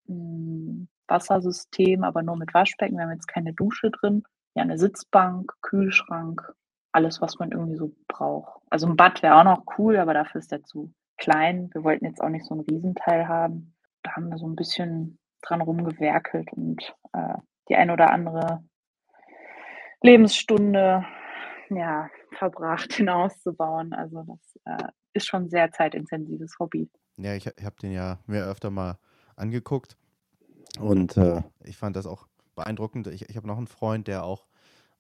ein Wassersystem, aber nur mit Waschbecken. Wir haben jetzt keine Dusche drin. Ja, eine Sitzbank, Kühlschrank, alles, was man irgendwie so braucht. Also ein Bad wäre auch noch cool, aber dafür ist der zu klein. Wir wollten jetzt auch nicht so ein Riesenteil haben. Da haben wir so ein bisschen dran rumgewerkelt und äh, die ein oder andere Lebensstunde ja, verbracht, [laughs] den auszubauen. Also das äh, ist schon ein sehr zeitintensives Hobby. Ja, ich, ich habe den ja mir öfter mal angeguckt und äh, ich fand das auch beeindruckend. Ich, ich habe noch einen Freund, der auch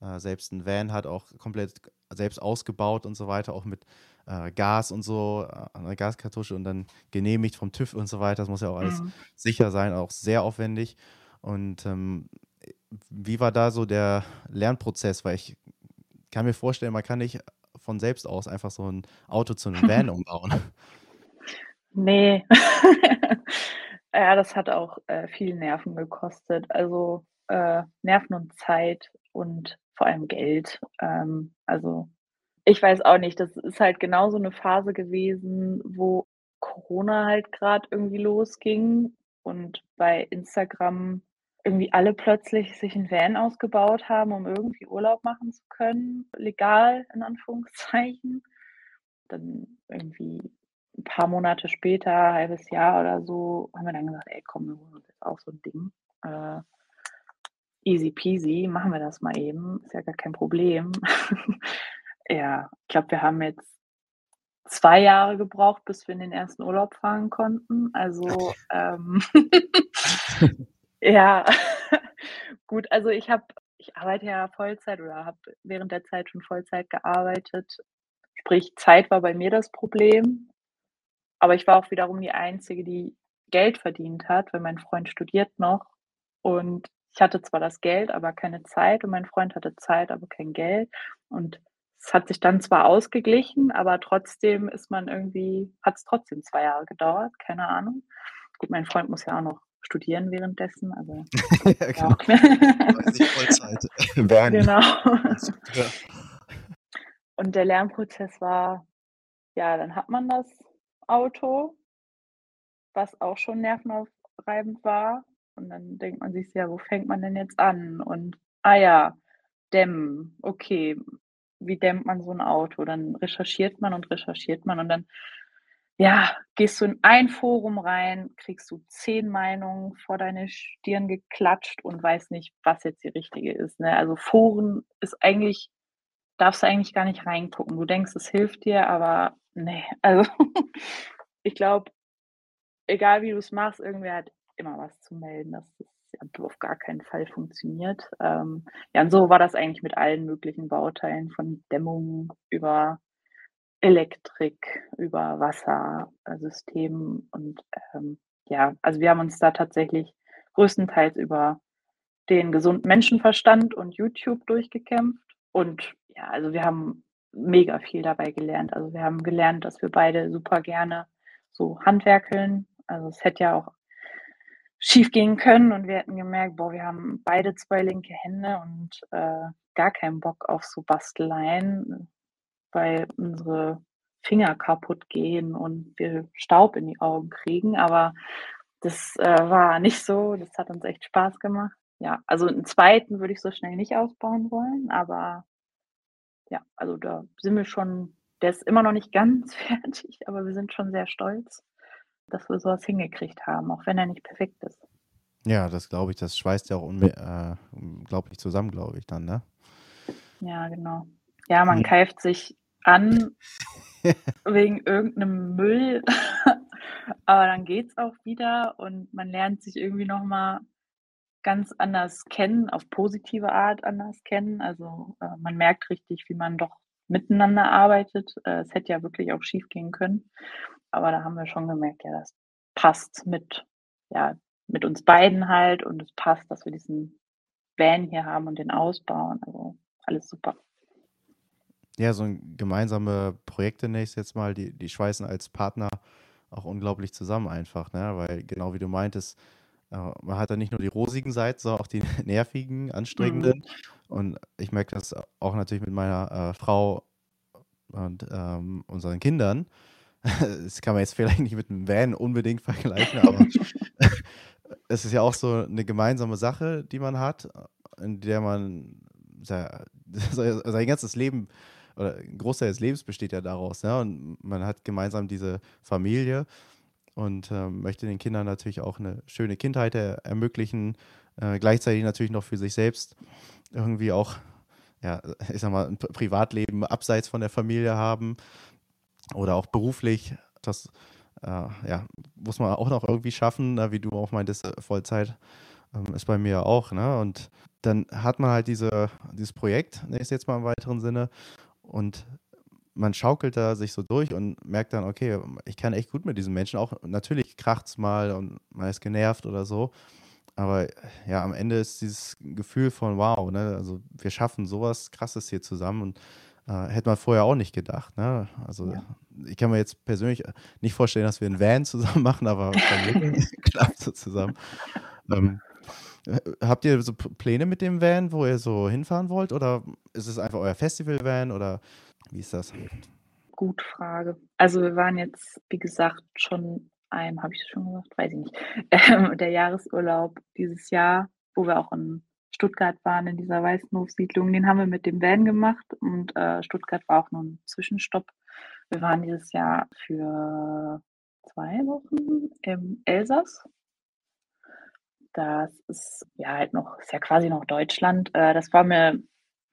äh, selbst einen Van hat, auch komplett selbst ausgebaut und so weiter, auch mit äh, Gas und so, äh, einer Gaskartusche und dann genehmigt vom TÜV und so weiter. Das muss ja auch alles mhm. sicher sein, auch sehr aufwendig. Und ähm, wie war da so der Lernprozess? Weil ich kann mir vorstellen, man kann nicht von selbst aus einfach so ein Auto zu einem Van [laughs] umbauen. Nee. [laughs] ja, das hat auch äh, viel Nerven gekostet. Also äh, Nerven und Zeit und vor allem Geld. Ähm, also ich weiß auch nicht, das ist halt genau so eine Phase gewesen, wo Corona halt gerade irgendwie losging und bei Instagram irgendwie alle plötzlich sich ein Van ausgebaut haben, um irgendwie Urlaub machen zu können, legal in Anführungszeichen. Dann irgendwie ein paar Monate später, ein halbes Jahr oder so, haben wir dann gesagt, ey komm, wir holen uns jetzt auch so ein Ding. Äh, easy peasy, machen wir das mal eben, ist ja gar kein Problem. [laughs] ja, ich glaube, wir haben jetzt zwei Jahre gebraucht, bis wir in den ersten Urlaub fahren konnten. Also [laughs] ähm, [laughs] Ja, [laughs] gut, also ich habe ich arbeite ja Vollzeit oder habe während der Zeit schon Vollzeit gearbeitet. Sprich, Zeit war bei mir das Problem. Aber ich war auch wiederum die Einzige, die Geld verdient hat, weil mein Freund studiert noch. Und ich hatte zwar das Geld, aber keine Zeit. Und mein Freund hatte Zeit, aber kein Geld. Und es hat sich dann zwar ausgeglichen, aber trotzdem ist man irgendwie, hat es trotzdem zwei Jahre gedauert, keine Ahnung. Gut, mein Freund muss ja auch noch studieren währenddessen. Also, [laughs] ja, genau. [laughs] Vollzeit [laughs] werden. Genau. Und der Lernprozess war, ja, dann hat man das Auto, was auch schon nervenaufreibend war. Und dann denkt man sich, ja, wo fängt man denn jetzt an? Und, ah ja, dämmen, okay, wie dämmt man so ein Auto? Dann recherchiert man und recherchiert man und dann ja, gehst du in ein Forum rein, kriegst du zehn Meinungen vor deine Stirn geklatscht und weißt nicht, was jetzt die richtige ist. Ne? Also Foren ist eigentlich, darfst du eigentlich gar nicht reingucken. Du denkst, es hilft dir, aber nee. [laughs] Also ich glaube, egal wie du es machst, irgendwer hat immer was zu melden. Das ist auf gar keinen Fall funktioniert. Ähm, ja, und so war das eigentlich mit allen möglichen Bauteilen, von Dämmung über Elektrik, über Wassersystemen und ähm, ja, also wir haben uns da tatsächlich größtenteils über den gesunden Menschenverstand und YouTube durchgekämpft und ja, also wir haben mega viel dabei gelernt. Also wir haben gelernt, dass wir beide super gerne so handwerkeln. Also es hätte ja auch schief gehen können und wir hätten gemerkt, boah, wir haben beide zwei linke Hände und äh, gar keinen Bock auf so Basteleien weil unsere Finger kaputt gehen und wir Staub in die Augen kriegen. Aber das äh, war nicht so. Das hat uns echt Spaß gemacht. Ja, also einen zweiten würde ich so schnell nicht ausbauen wollen, aber ja, also da sind wir schon, der ist immer noch nicht [laughs] ganz fertig, aber wir sind schon sehr stolz, dass wir sowas hingekriegt haben, auch wenn er nicht perfekt ist. Ja, das glaube ich, das schweißt ja auch äh, unglaublich zusammen, glaube ich dann, ne? Ja, genau. Ja, man hm. keift sich an wegen irgendeinem Müll, [laughs] aber dann geht es auch wieder und man lernt sich irgendwie nochmal ganz anders kennen, auf positive Art anders kennen. Also äh, man merkt richtig, wie man doch miteinander arbeitet. Äh, es hätte ja wirklich auch schief gehen können, aber da haben wir schon gemerkt, ja, das passt mit, ja, mit uns beiden halt und es passt, dass wir diesen Van hier haben und den ausbauen. Also alles super. Ja, so ein gemeinsame Projekte nächstes jetzt mal, die, die schweißen als Partner auch unglaublich zusammen einfach, ne? Weil genau wie du meintest, äh, man hat da nicht nur die rosigen Seiten, sondern auch die [laughs] nervigen, anstrengenden. Mhm. Und ich merke das auch natürlich mit meiner äh, Frau und ähm, unseren Kindern. [laughs] Das kann man jetzt vielleicht nicht mit einem Van unbedingt vergleichen, aber [laughs] es ist ja auch so eine gemeinsame Sache, die man hat, in der man sein ganzes Leben oder ein Großteil des Lebens besteht ja daraus. Ja? Und man hat gemeinsam diese Familie. und äh, möchte den Kindern natürlich auch eine schöne Kindheit er ermöglichen, äh, gleichzeitig natürlich noch für sich selbst irgendwie auch, ja, [laughs] ich sag mal, ein Privatleben abseits von der Familie haben oder auch beruflich. Das äh, ja, muss man auch noch irgendwie schaffen, wie du auch meintest, äh, Vollzeit ähm, ist bei mir auch, ne? Und dann hat man halt diese, dieses Projekt, ne, ist jetzt mal im weiteren Sinne, und man schaukelt da sich so durch und merkt dann, okay, ich kann echt gut mit diesen Menschen. Auch natürlich kracht es mal und man ist genervt oder so. Aber ja, am Ende ist dieses Gefühl von wow, ne? Also wir schaffen sowas krasses hier zusammen und äh, hätte man vorher auch nicht gedacht. Ne? Also ja. ich kann mir jetzt persönlich nicht vorstellen, dass wir einen Van zusammen [laughs] machen, aber [laughs] klappt so zusammen. Ähm, habt ihr so Pläne mit dem Van, wo ihr so hinfahren wollt? Oder ist es einfach euer Festival-Van oder wie ist das? Gute Frage. Also wir waren jetzt, wie gesagt, schon ein, habe ich das schon gesagt? Weiß ich nicht. Ähm, der Jahresurlaub dieses Jahr, wo wir auch in Stuttgart waren, in dieser Weißenhofsiedlung, den haben wir mit dem Van gemacht und äh, Stuttgart war auch nur ein Zwischenstopp. Wir waren dieses Jahr für zwei Wochen im Elsass das ist ja halt noch, ist ja quasi noch Deutschland. Äh, das war mir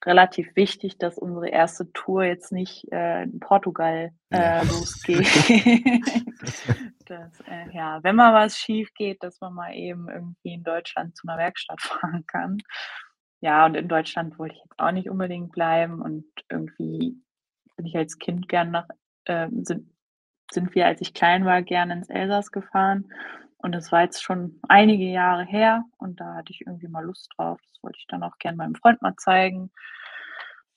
relativ wichtig, dass unsere erste Tour jetzt nicht äh, in Portugal äh, ja. [laughs] losgeht. [laughs] dass, äh, ja, wenn mal was schief geht, dass man mal eben irgendwie in Deutschland zu einer Werkstatt [laughs] fahren kann. Ja, und in Deutschland wollte ich jetzt auch nicht unbedingt bleiben und irgendwie bin ich als Kind gern nach, äh, sind, sind wir, als ich klein war, gerne ins Elsass gefahren. Und das war jetzt schon einige Jahre her und da hatte ich irgendwie mal Lust drauf. Das wollte ich dann auch gerne meinem Freund mal zeigen.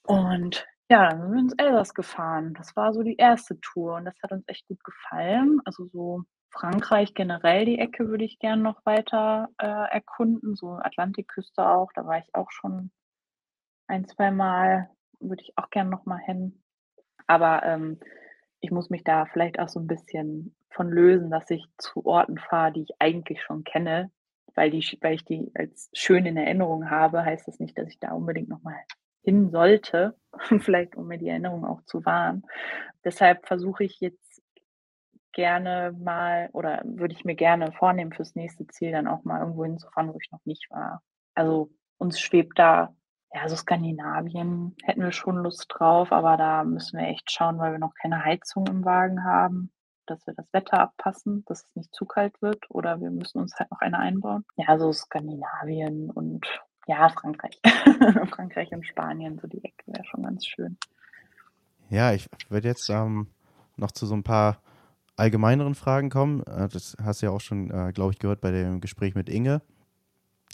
Und ja, dann sind wir ins Elsass gefahren. Das war so die erste Tour und das hat uns echt gut gefallen. Also so Frankreich generell, die Ecke würde ich gerne noch weiter äh, erkunden. So Atlantikküste auch, da war ich auch schon ein, zwei Mal. Würde ich auch gerne noch mal hin. Aber ähm, ich muss mich da vielleicht auch so ein bisschen von lösen, dass ich zu Orten fahre, die ich eigentlich schon kenne, weil, die, weil ich die als schön in Erinnerung habe, heißt das nicht, dass ich da unbedingt nochmal hin sollte, [laughs] vielleicht um mir die Erinnerung auch zu wahren. Deshalb versuche ich jetzt gerne mal oder würde ich mir gerne vornehmen fürs nächste Ziel dann auch mal irgendwo hinzufahren, wo ich noch nicht war. Also uns schwebt da ja, so Skandinavien hätten wir schon Lust drauf, aber da müssen wir echt schauen, weil wir noch keine Heizung im Wagen haben, dass wir das Wetter abpassen, dass es nicht zu kalt wird oder wir müssen uns halt noch eine einbauen. Ja, so Skandinavien und ja, Frankreich. [laughs] Frankreich und Spanien, so die Ecke wäre schon ganz schön. Ja, ich würde jetzt ähm, noch zu so ein paar allgemeineren Fragen kommen. Äh, das hast du ja auch schon, äh, glaube ich, gehört bei dem Gespräch mit Inge,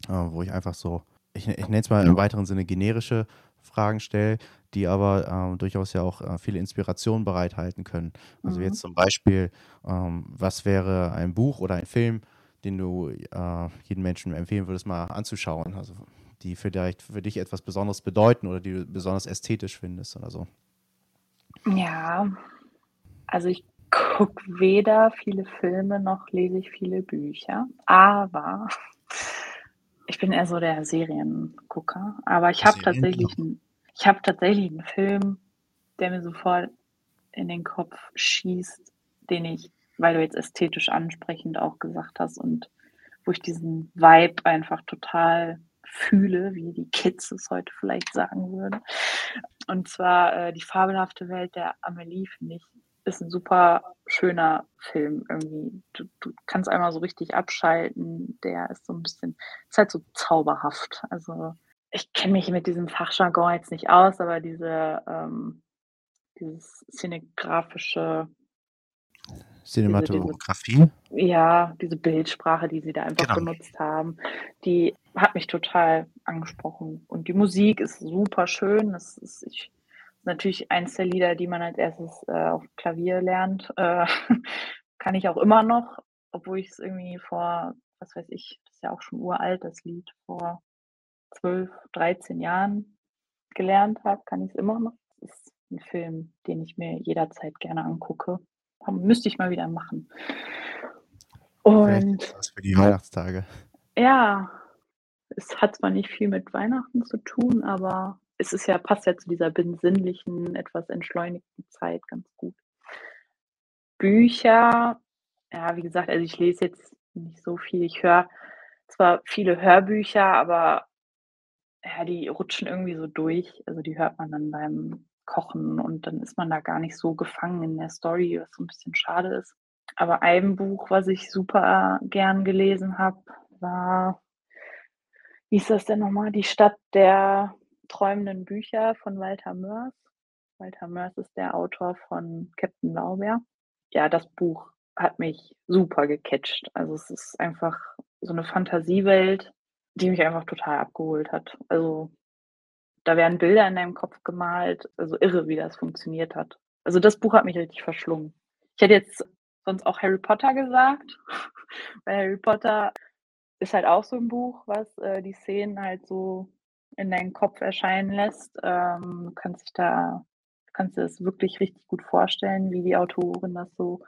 äh, wo ich einfach so ich, ich nenne es mal im weiteren Sinne generische Fragen stelle, die aber ähm, durchaus ja auch äh, viele Inspirationen bereithalten können. Also mhm. jetzt zum Beispiel, ähm, was wäre ein Buch oder ein Film, den du äh, jedem Menschen empfehlen würdest, mal anzuschauen? Also die vielleicht für dich etwas Besonderes bedeuten oder die du besonders ästhetisch findest oder so. Ja, also ich gucke weder viele Filme noch lese ich viele Bücher, aber [laughs] ich bin eher so der Seriengucker, aber ich habe tatsächlich, einen, ich habe tatsächlich einen Film, der mir sofort in den Kopf schießt, den ich, weil du jetzt ästhetisch ansprechend auch gesagt hast und wo ich diesen Vibe einfach total fühle, wie die Kids es heute vielleicht sagen würden. Und zwar äh, die fabelhafte Welt der Amelie finde ich ist ein super schöner Film irgendwie. Du, du, kannst einmal so richtig abschalten. Der ist so ein bisschen, ist halt so zauberhaft. Also ich kenne mich mit diesem Fachjargon jetzt nicht aus, aber diese, ähm, dieses szenografische Cinematografie? Diese, diese, ja, diese Bildsprache, die sie da einfach genau. benutzt haben, die hat mich total angesprochen. Und die Musik ist super schön. Das ist, ich natürlich eins der Lieder, die man als erstes äh, auf Klavier lernt. Äh, [laughs] kann ich auch immer noch, obwohl ich es irgendwie vor, was weiß ich, das ist ja auch schon uralt, das Lied, vor 12, 13 Jahren gelernt habe, kann ich es immer noch. Das ist ein Film, den ich mir jederzeit gerne angucke. Müsste ich mal wieder machen. Und was für die Weihnachtstage. Ja, es hat zwar nicht viel mit Weihnachten zu tun, aber es ist ja, passt ja zu dieser besinnlichen, etwas entschleunigten Zeit ganz gut. Bücher Ja, wie gesagt, also ich lese jetzt nicht so viel. Ich höre zwar viele Hörbücher, aber ja, die rutschen irgendwie so durch. Also die hört man dann beim Kochen und dann ist man da gar nicht so gefangen in der Story, was so ein bisschen schade ist. Aber ein Buch, was ich super gern gelesen habe, war, wie ist das denn nochmal? Die Stadt der träumenden Bücher von Walter Mörs. Walter Mörs ist der Autor von Captain Blaubeer. Ja, das Buch hat mich super gecatcht. Also es ist einfach so eine Fantasiewelt, die mich einfach total abgeholt hat. Also da werden Bilder in deinem Kopf gemalt, also irre, wie das funktioniert hat. Also das Buch hat mich richtig verschlungen. Ich hätte jetzt sonst auch Harry Potter gesagt, [laughs] weil Harry Potter ist halt auch so ein Buch, was äh, die Szenen halt so in deinen Kopf erscheinen lässt. Ähm, du kannst dich da, kannst dir das wirklich richtig gut vorstellen, wie die Autorin das so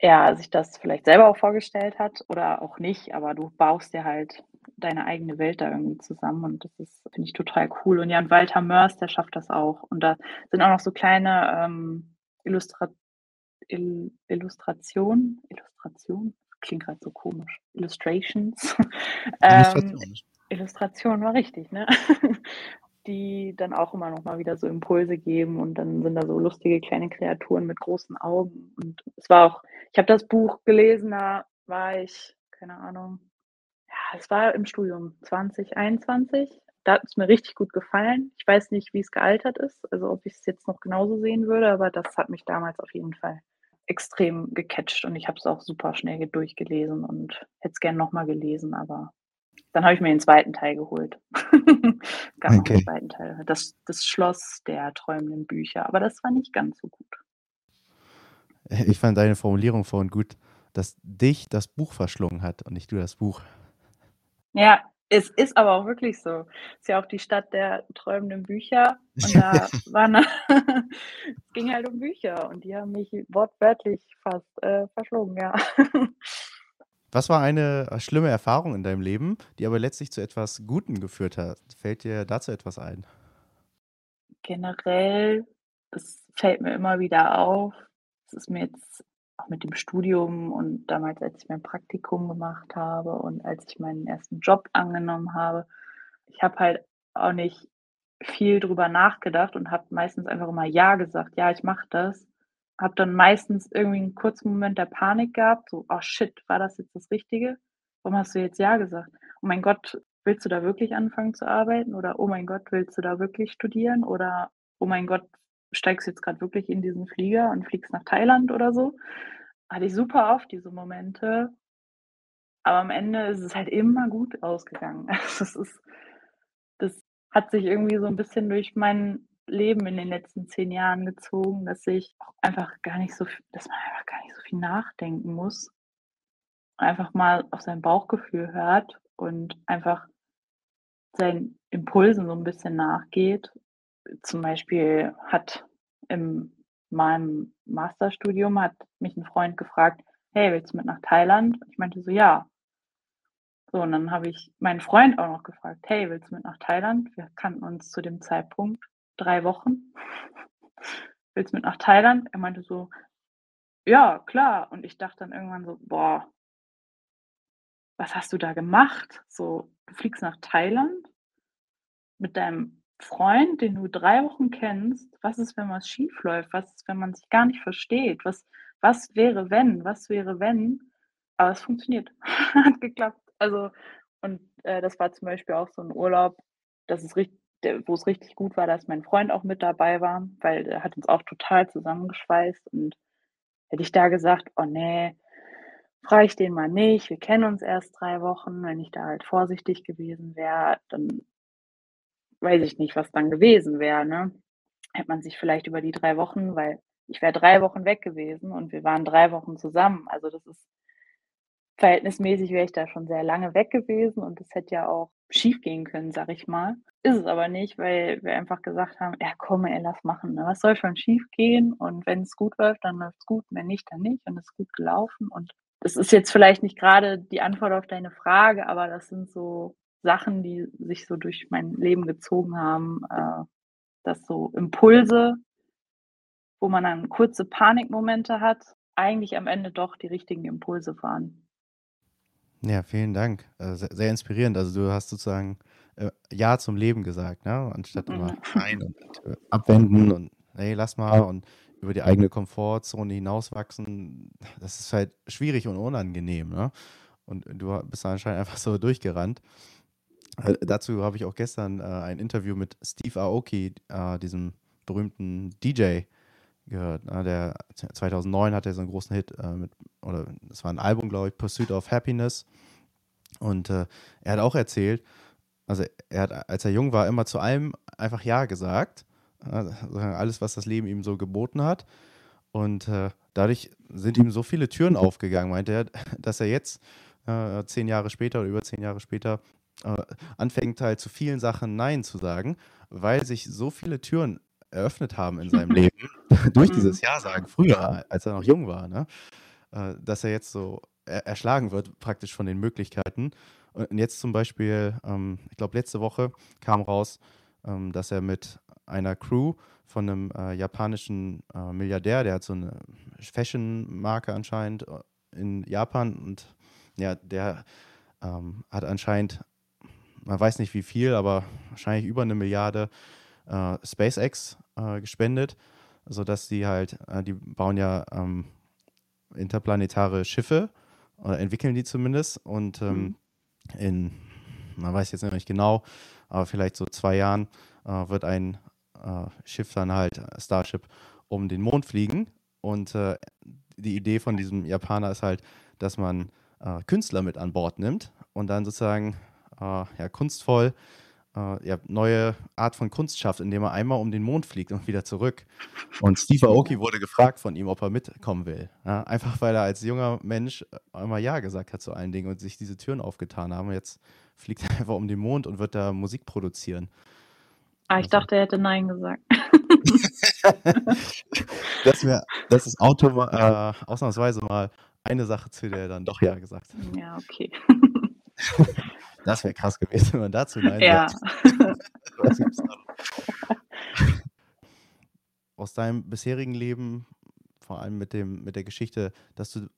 ja, sich das vielleicht selber auch vorgestellt hat oder auch nicht, aber du baust dir halt deine eigene Welt da irgendwie zusammen und das ist, finde ich, total cool. Und ja, und Walter Mörs, der schafft das auch. Und da sind auch noch so kleine ähm, Illustra Il Illustrationen, Illustration, klingt gerade so komisch, Illustrations. [laughs] ähm, Illustration war richtig, ne? [laughs] die dann auch immer noch mal wieder so Impulse geben und dann sind da so lustige kleine Kreaturen mit großen Augen und es war auch ich habe das Buch gelesen, da war ich, keine Ahnung, ja, es war im Studium 2021. Da hat es mir richtig gut gefallen. Ich weiß nicht, wie es gealtert ist, also ob ich es jetzt noch genauso sehen würde, aber das hat mich damals auf jeden Fall extrem gecatcht und ich habe es auch super schnell durchgelesen und hätte es gerne nochmal gelesen, aber dann habe ich mir den zweiten Teil geholt. [laughs] Gab okay. noch den zweiten Teil. Das, das Schloss der träumenden Bücher, aber das war nicht ganz so gut. Ich fand deine Formulierung vorhin gut, dass dich das Buch verschlungen hat und nicht du das Buch. Ja, es ist aber auch wirklich so. Es ist ja auch die Stadt der träumenden Bücher. Und da [laughs] waren, [laughs] es ging halt um Bücher und die haben mich wortwörtlich fast äh, verschlungen, ja. Was war eine äh, schlimme Erfahrung in deinem Leben, die aber letztlich zu etwas Gutem geführt hat? Fällt dir dazu etwas ein? Generell, es fällt mir immer wieder auf, ist mir jetzt auch mit dem Studium und damals, als ich mein Praktikum gemacht habe und als ich meinen ersten Job angenommen habe, ich habe halt auch nicht viel drüber nachgedacht und habe meistens einfach immer ja gesagt, ja, ich mache das. Habe dann meistens irgendwie einen kurzen Moment der Panik gehabt, so, oh shit, war das jetzt das Richtige? Warum hast du jetzt ja gesagt? Oh mein Gott, willst du da wirklich anfangen zu arbeiten? Oder oh mein Gott, willst du da wirklich studieren? Oder oh mein Gott, steigst jetzt gerade wirklich in diesen Flieger und fliegst nach Thailand oder so. Hatte ich super oft diese Momente. Aber am Ende ist es halt immer gut ausgegangen. [laughs] Also das, ist, das hat sich irgendwie so ein bisschen durch mein Leben in den letzten zehn Jahren gezogen, dass ich einfach gar nicht so, dass man einfach gar nicht so viel nachdenken muss. Einfach mal auf sein Bauchgefühl hört und einfach seinen Impulsen so ein bisschen nachgeht zum Beispiel hat in meinem Masterstudium hat mich ein Freund gefragt, hey, willst du mit nach Thailand? Ich meinte so, ja. So, und dann habe ich meinen Freund auch noch gefragt, hey, willst du mit nach Thailand? Wir kannten uns zu dem Zeitpunkt drei Wochen. willst du mit nach Thailand? Er meinte so, ja, klar. Und ich dachte dann irgendwann so, boah, was hast du da gemacht? So, du fliegst nach Thailand mit deinem Freund, den du drei Wochen kennst, was ist, wenn was schief läuft? Was ist, wenn man sich gar nicht versteht? Was, was wäre, wenn? Was wäre, wenn? Aber es funktioniert. [laughs] Hat geklappt. Also, und äh, das war zum Beispiel auch so ein Urlaub, das ist richtig, wo es richtig gut war, dass mein Freund auch mit dabei war, weil er hat uns auch total zusammengeschweißt und hätte ich da gesagt, oh nee, frage ich den mal nicht, wir kennen uns erst drei Wochen, wenn ich da halt vorsichtig gewesen wäre, dann weiß ich nicht, was dann gewesen wäre, ne? Hätte man sich vielleicht über die drei Wochen, weil ich wäre drei Wochen weg gewesen und wir waren drei Wochen zusammen. Also das ist verhältnismäßig wäre ich da schon sehr lange weg gewesen und das hätte ja auch schief gehen können, sag ich mal. Ist es aber nicht, weil wir einfach gesagt haben, ja komm, ey, lass machen. Ne? Was soll schon schief gehen? Und wenn es gut läuft, dann läuft es gut. Wenn nicht, dann nicht. Und es ist gut gelaufen. Und das ist jetzt vielleicht nicht gerade die Antwort auf deine Frage, aber das sind so Sachen, die sich so durch mein Leben gezogen haben, äh, dass so Impulse, wo man dann kurze Panikmomente hat, eigentlich am Ende doch die richtigen Impulse waren. Ja, vielen Dank. Äh, sehr, sehr inspirierend. Also du hast sozusagen äh, Ja zum Leben gesagt, ne? Anstatt immer Mhm. Nein und äh, abwenden und hey, lass mal und über die eigene Komfortzone hinauswachsen. Das ist halt schwierig und unangenehm, ne? Und du bist anscheinend einfach so durchgerannt. Äh, dazu habe ich auch gestern äh, ein Interview mit Steve Aoki, äh, diesem berühmten DJ, gehört. Ne? Der 2009 hatte er so einen großen Hit äh, mit, oder es war ein Album, glaube ich, Pursuit of Happiness. Und äh, er hat auch erzählt, also er hat, als er jung war, immer zu allem einfach Ja gesagt. Also alles, was das Leben ihm so geboten hat. Und äh, dadurch sind ihm so viele Türen aufgegangen, meinte er, dass er jetzt, äh, zehn Jahre später oder über zehn Jahre später, äh, anfängt halt zu vielen Sachen Nein zu sagen, weil sich so viele Türen eröffnet haben in seinem [laughs] Leben durch dieses Mhm. Ja sagen früher, als er noch jung war, ne? Äh, dass er jetzt so er erschlagen wird praktisch von den Möglichkeiten. Und jetzt zum Beispiel, ähm, ich glaube letzte Woche kam raus, ähm, dass er mit einer Crew von einem äh, japanischen äh, Milliardär, der hat so eine Fashion-Marke anscheinend äh, in Japan und ja, der ähm, hat anscheinend, man weiß nicht wie viel, aber wahrscheinlich über eine Milliarde äh, SpaceX äh, gespendet, sodass sie halt, äh, die bauen ja ähm, interplanetare Schiffe oder entwickeln die zumindest und ähm, Mhm. in, man weiß jetzt nicht genau, aber vielleicht so zwei Jahren äh, wird ein äh, Schiff dann halt, äh, Starship, um den Mond fliegen und äh, die Idee von diesem Japaner ist halt, dass man Künstler mit an Bord nimmt und dann sozusagen ja, kunstvoll äh, ja, neue Art von Kunst schafft, indem er einmal um den Mond fliegt und wieder zurück. Und Steve Aoki wurde gefragt von ihm, ob er mitkommen will. Ja, einfach weil er als junger Mensch einmal Ja gesagt hat zu allen Dingen und sich diese Türen aufgetan haben. Jetzt fliegt er einfach um den Mond und wird da Musik produzieren. Ah, ich Also, dachte, er hätte Nein gesagt. [laughs] [laughs] das wäre, das ist automa äh, ausnahmsweise mal eine Sache, zu der er dann doch Ja gesagt hat. Ja, okay. [laughs] Das wäre krass gewesen, [laughs] wenn man dazu Nein Ja. [laughs] Aus deinem bisherigen Leben, vor allem mit dem, mit der Geschichte, dass du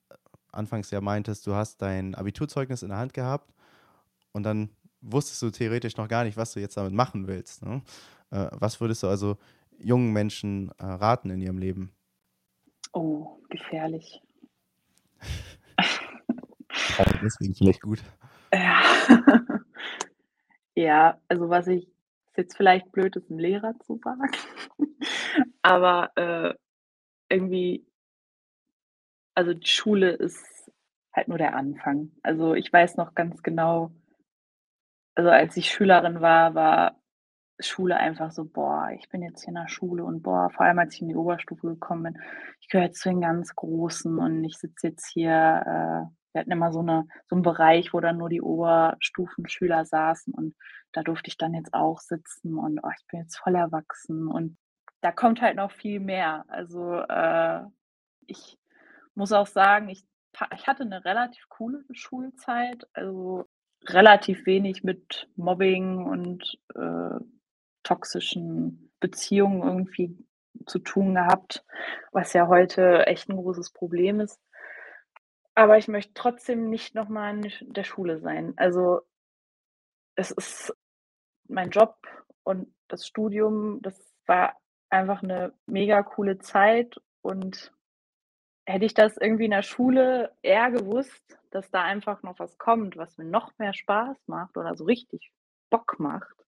anfangs ja meintest, du hast dein Abiturzeugnis in der Hand gehabt und dann wusstest du theoretisch noch gar nicht, was du jetzt damit machen willst. Ne? Äh, was würdest du also jungen Menschen äh, raten in ihrem Leben? Oh, gefährlich. [laughs] Deswegen vielleicht gut. Ja. [laughs] Ja, also was ich ist jetzt vielleicht blöd, ist 'n Lehrer zu sagen, [laughs] aber, äh, irgendwie also die Schule ist halt nur der Anfang. Also, ich weiß noch ganz genau also als ich Schülerin war, war Schule einfach so: „Boah, ich bin jetzt hier in der Schule und boah“ vor allem als ich in die Oberstufe gekommen bin: „Ich gehöre jetzt zu den ganz Großen und ich sitze jetzt hier“ äh, wir hatten immer so 'ne so 'n Bereich, wo dann nur die Oberstufenschüler saßen und da durfte ich dann jetzt auch sitzen und: „Oh, ich bin jetzt voll erwachsen“ und da kommt halt noch viel mehr. Also, äh, ich muss auch sagen, ich ich hatte 'ne relativ coole Schulzeit, also relativ wenig mit Mobbing und, äh, toxischen Beziehungen irgendwie zu tun gehabt, was ja heute echt 'n großes Problem ist. Aber ich möchte trotzdem nicht noch mal in der Schule sein. Also es ist mein Job und das Studium, das war einfach 'ne mega coole Zeit und hätte ich das irgendwie in der Schule eher gewusst, dass da einfach noch was kommt, was mir noch mehr Spaß macht oder so richtig Bock macht,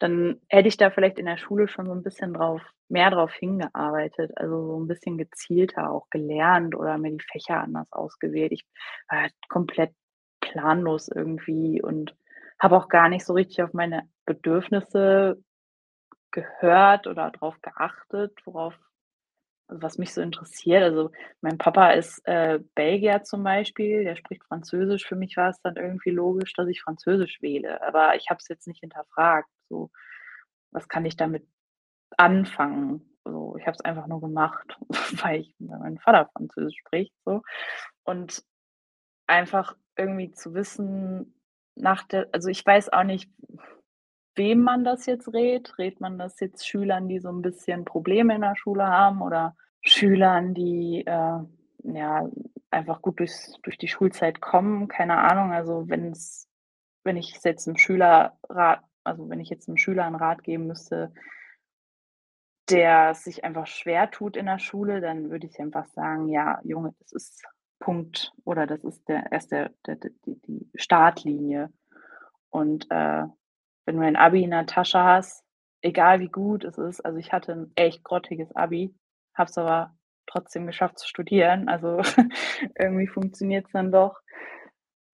dann hätte ich da vielleicht in der Schule schon so 'n bisschen drauf mehr drauf hingearbeitet, also so 'n bisschen gezielter auch gelernt oder mir die Fächer anders ausgewählt. Ich war halt komplett planlos irgendwie und habe auch gar nicht so richtig auf meine Bedürfnisse gehört oder drauf geachtet, worauf also was mich so interessiert. Also, mein Papa ist, äh, Belgier zum Beispiel, der spricht Französisch. Für mich war es dann irgendwie logisch, dass ich Französisch wähle, aber ich habe es jetzt nicht hinterfragt, so: „Was kann ich damit anfangen?“ So, ich habe es einfach nur gemacht, [laughs] weil ich weil mein Vater Französisch spricht so. Und einfach irgendwie zu wissen nach der also ich weiß auch nicht, wem man das jetzt rät. Rät man das jetzt Schülern, die so 'n bisschen Probleme in der Schule haben oder Schülern, die, äh ja, einfach gut durchs durch die Schulzeit kommen. Keine Ahnung, also wenn's wenn ich jetzt 'nem Schülerrat also, wenn ich jetzt 'nem Schüler 'n Rat geben müsste der sich einfach schwer tut in der Schule, dann würde ich einfach sagen: „Ja, Junge, das ist Punkt oder das ist der erst der der die die Startlinie.“ Und, äh, wenn du ein Abi in der Tasche hast, egal wie gut es ist also, ich hatte 'n echt grottiges Abi, habe es aber trotzdem geschafft zu studieren. Also, [laughs] irgendwie funktioniert's dann doch.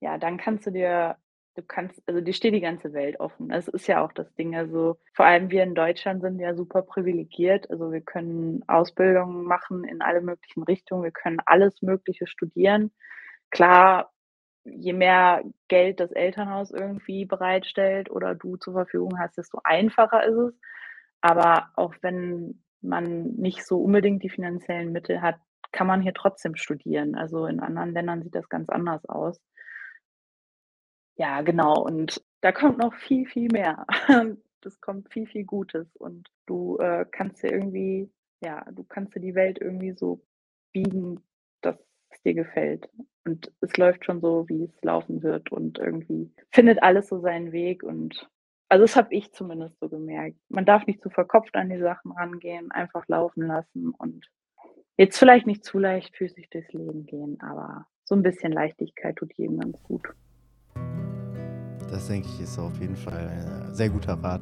Ja, dann kannst du dir du kannst also, dir steht die ganze Welt offen. Das ist ja auch das Ding. Also, vor allem wir in Deutschland sind ja super privilegiert. Also, wir können Ausbildungen machen in alle möglichen Richtungen. Wir können alles Mögliche studieren. Klar, je mehr Geld das Elternhaus irgendwie bereitstellt oder du zur Verfügung hast, desto einfacher ist es. Aber auch wenn man nicht so unbedingt die finanziellen Mittel hat, kann man hier trotzdem studieren. Also, in anderen Ländern sieht das ganz anders aus. Ja, genau. Und da kommt noch viel, viel mehr. [laughs] Das kommt viel, viel Gutes und du, äh, kannst dir irgendwie ja, du kannst dir die Welt irgendwie so biegen, dass es dir gefällt. Und es läuft schon so, wie es laufen wird und irgendwie findet alles so seinen Weg und also, das habe ich zumindest so gemerkt. Man darf nicht zu verkopft an die Sachen rangehen, einfach laufen lassen und jetzt vielleicht nicht zu leichtfüßig durchs Leben gehen, aber so 'n bisschen Leichtigkeit tut jedem ganz gut. Das denke ich, ist auf jeden Fall ein sehr guter Rat.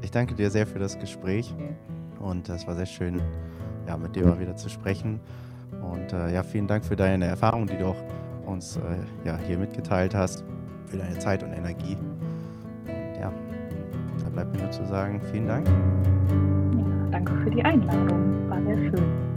Ich danke dir sehr für das Gespräch und es war sehr schön, ja, mit dir mal wieder zu sprechen. Und, äh, ja, vielen Dank für deine Erfahrungen, die du auch uns, äh, ja, hier mitgeteilt hast, für deine Zeit und Energie. Und ja, da bleibt mir nur zu sagen, vielen Dank. Ja, danke für die Einladung. War sehr schön.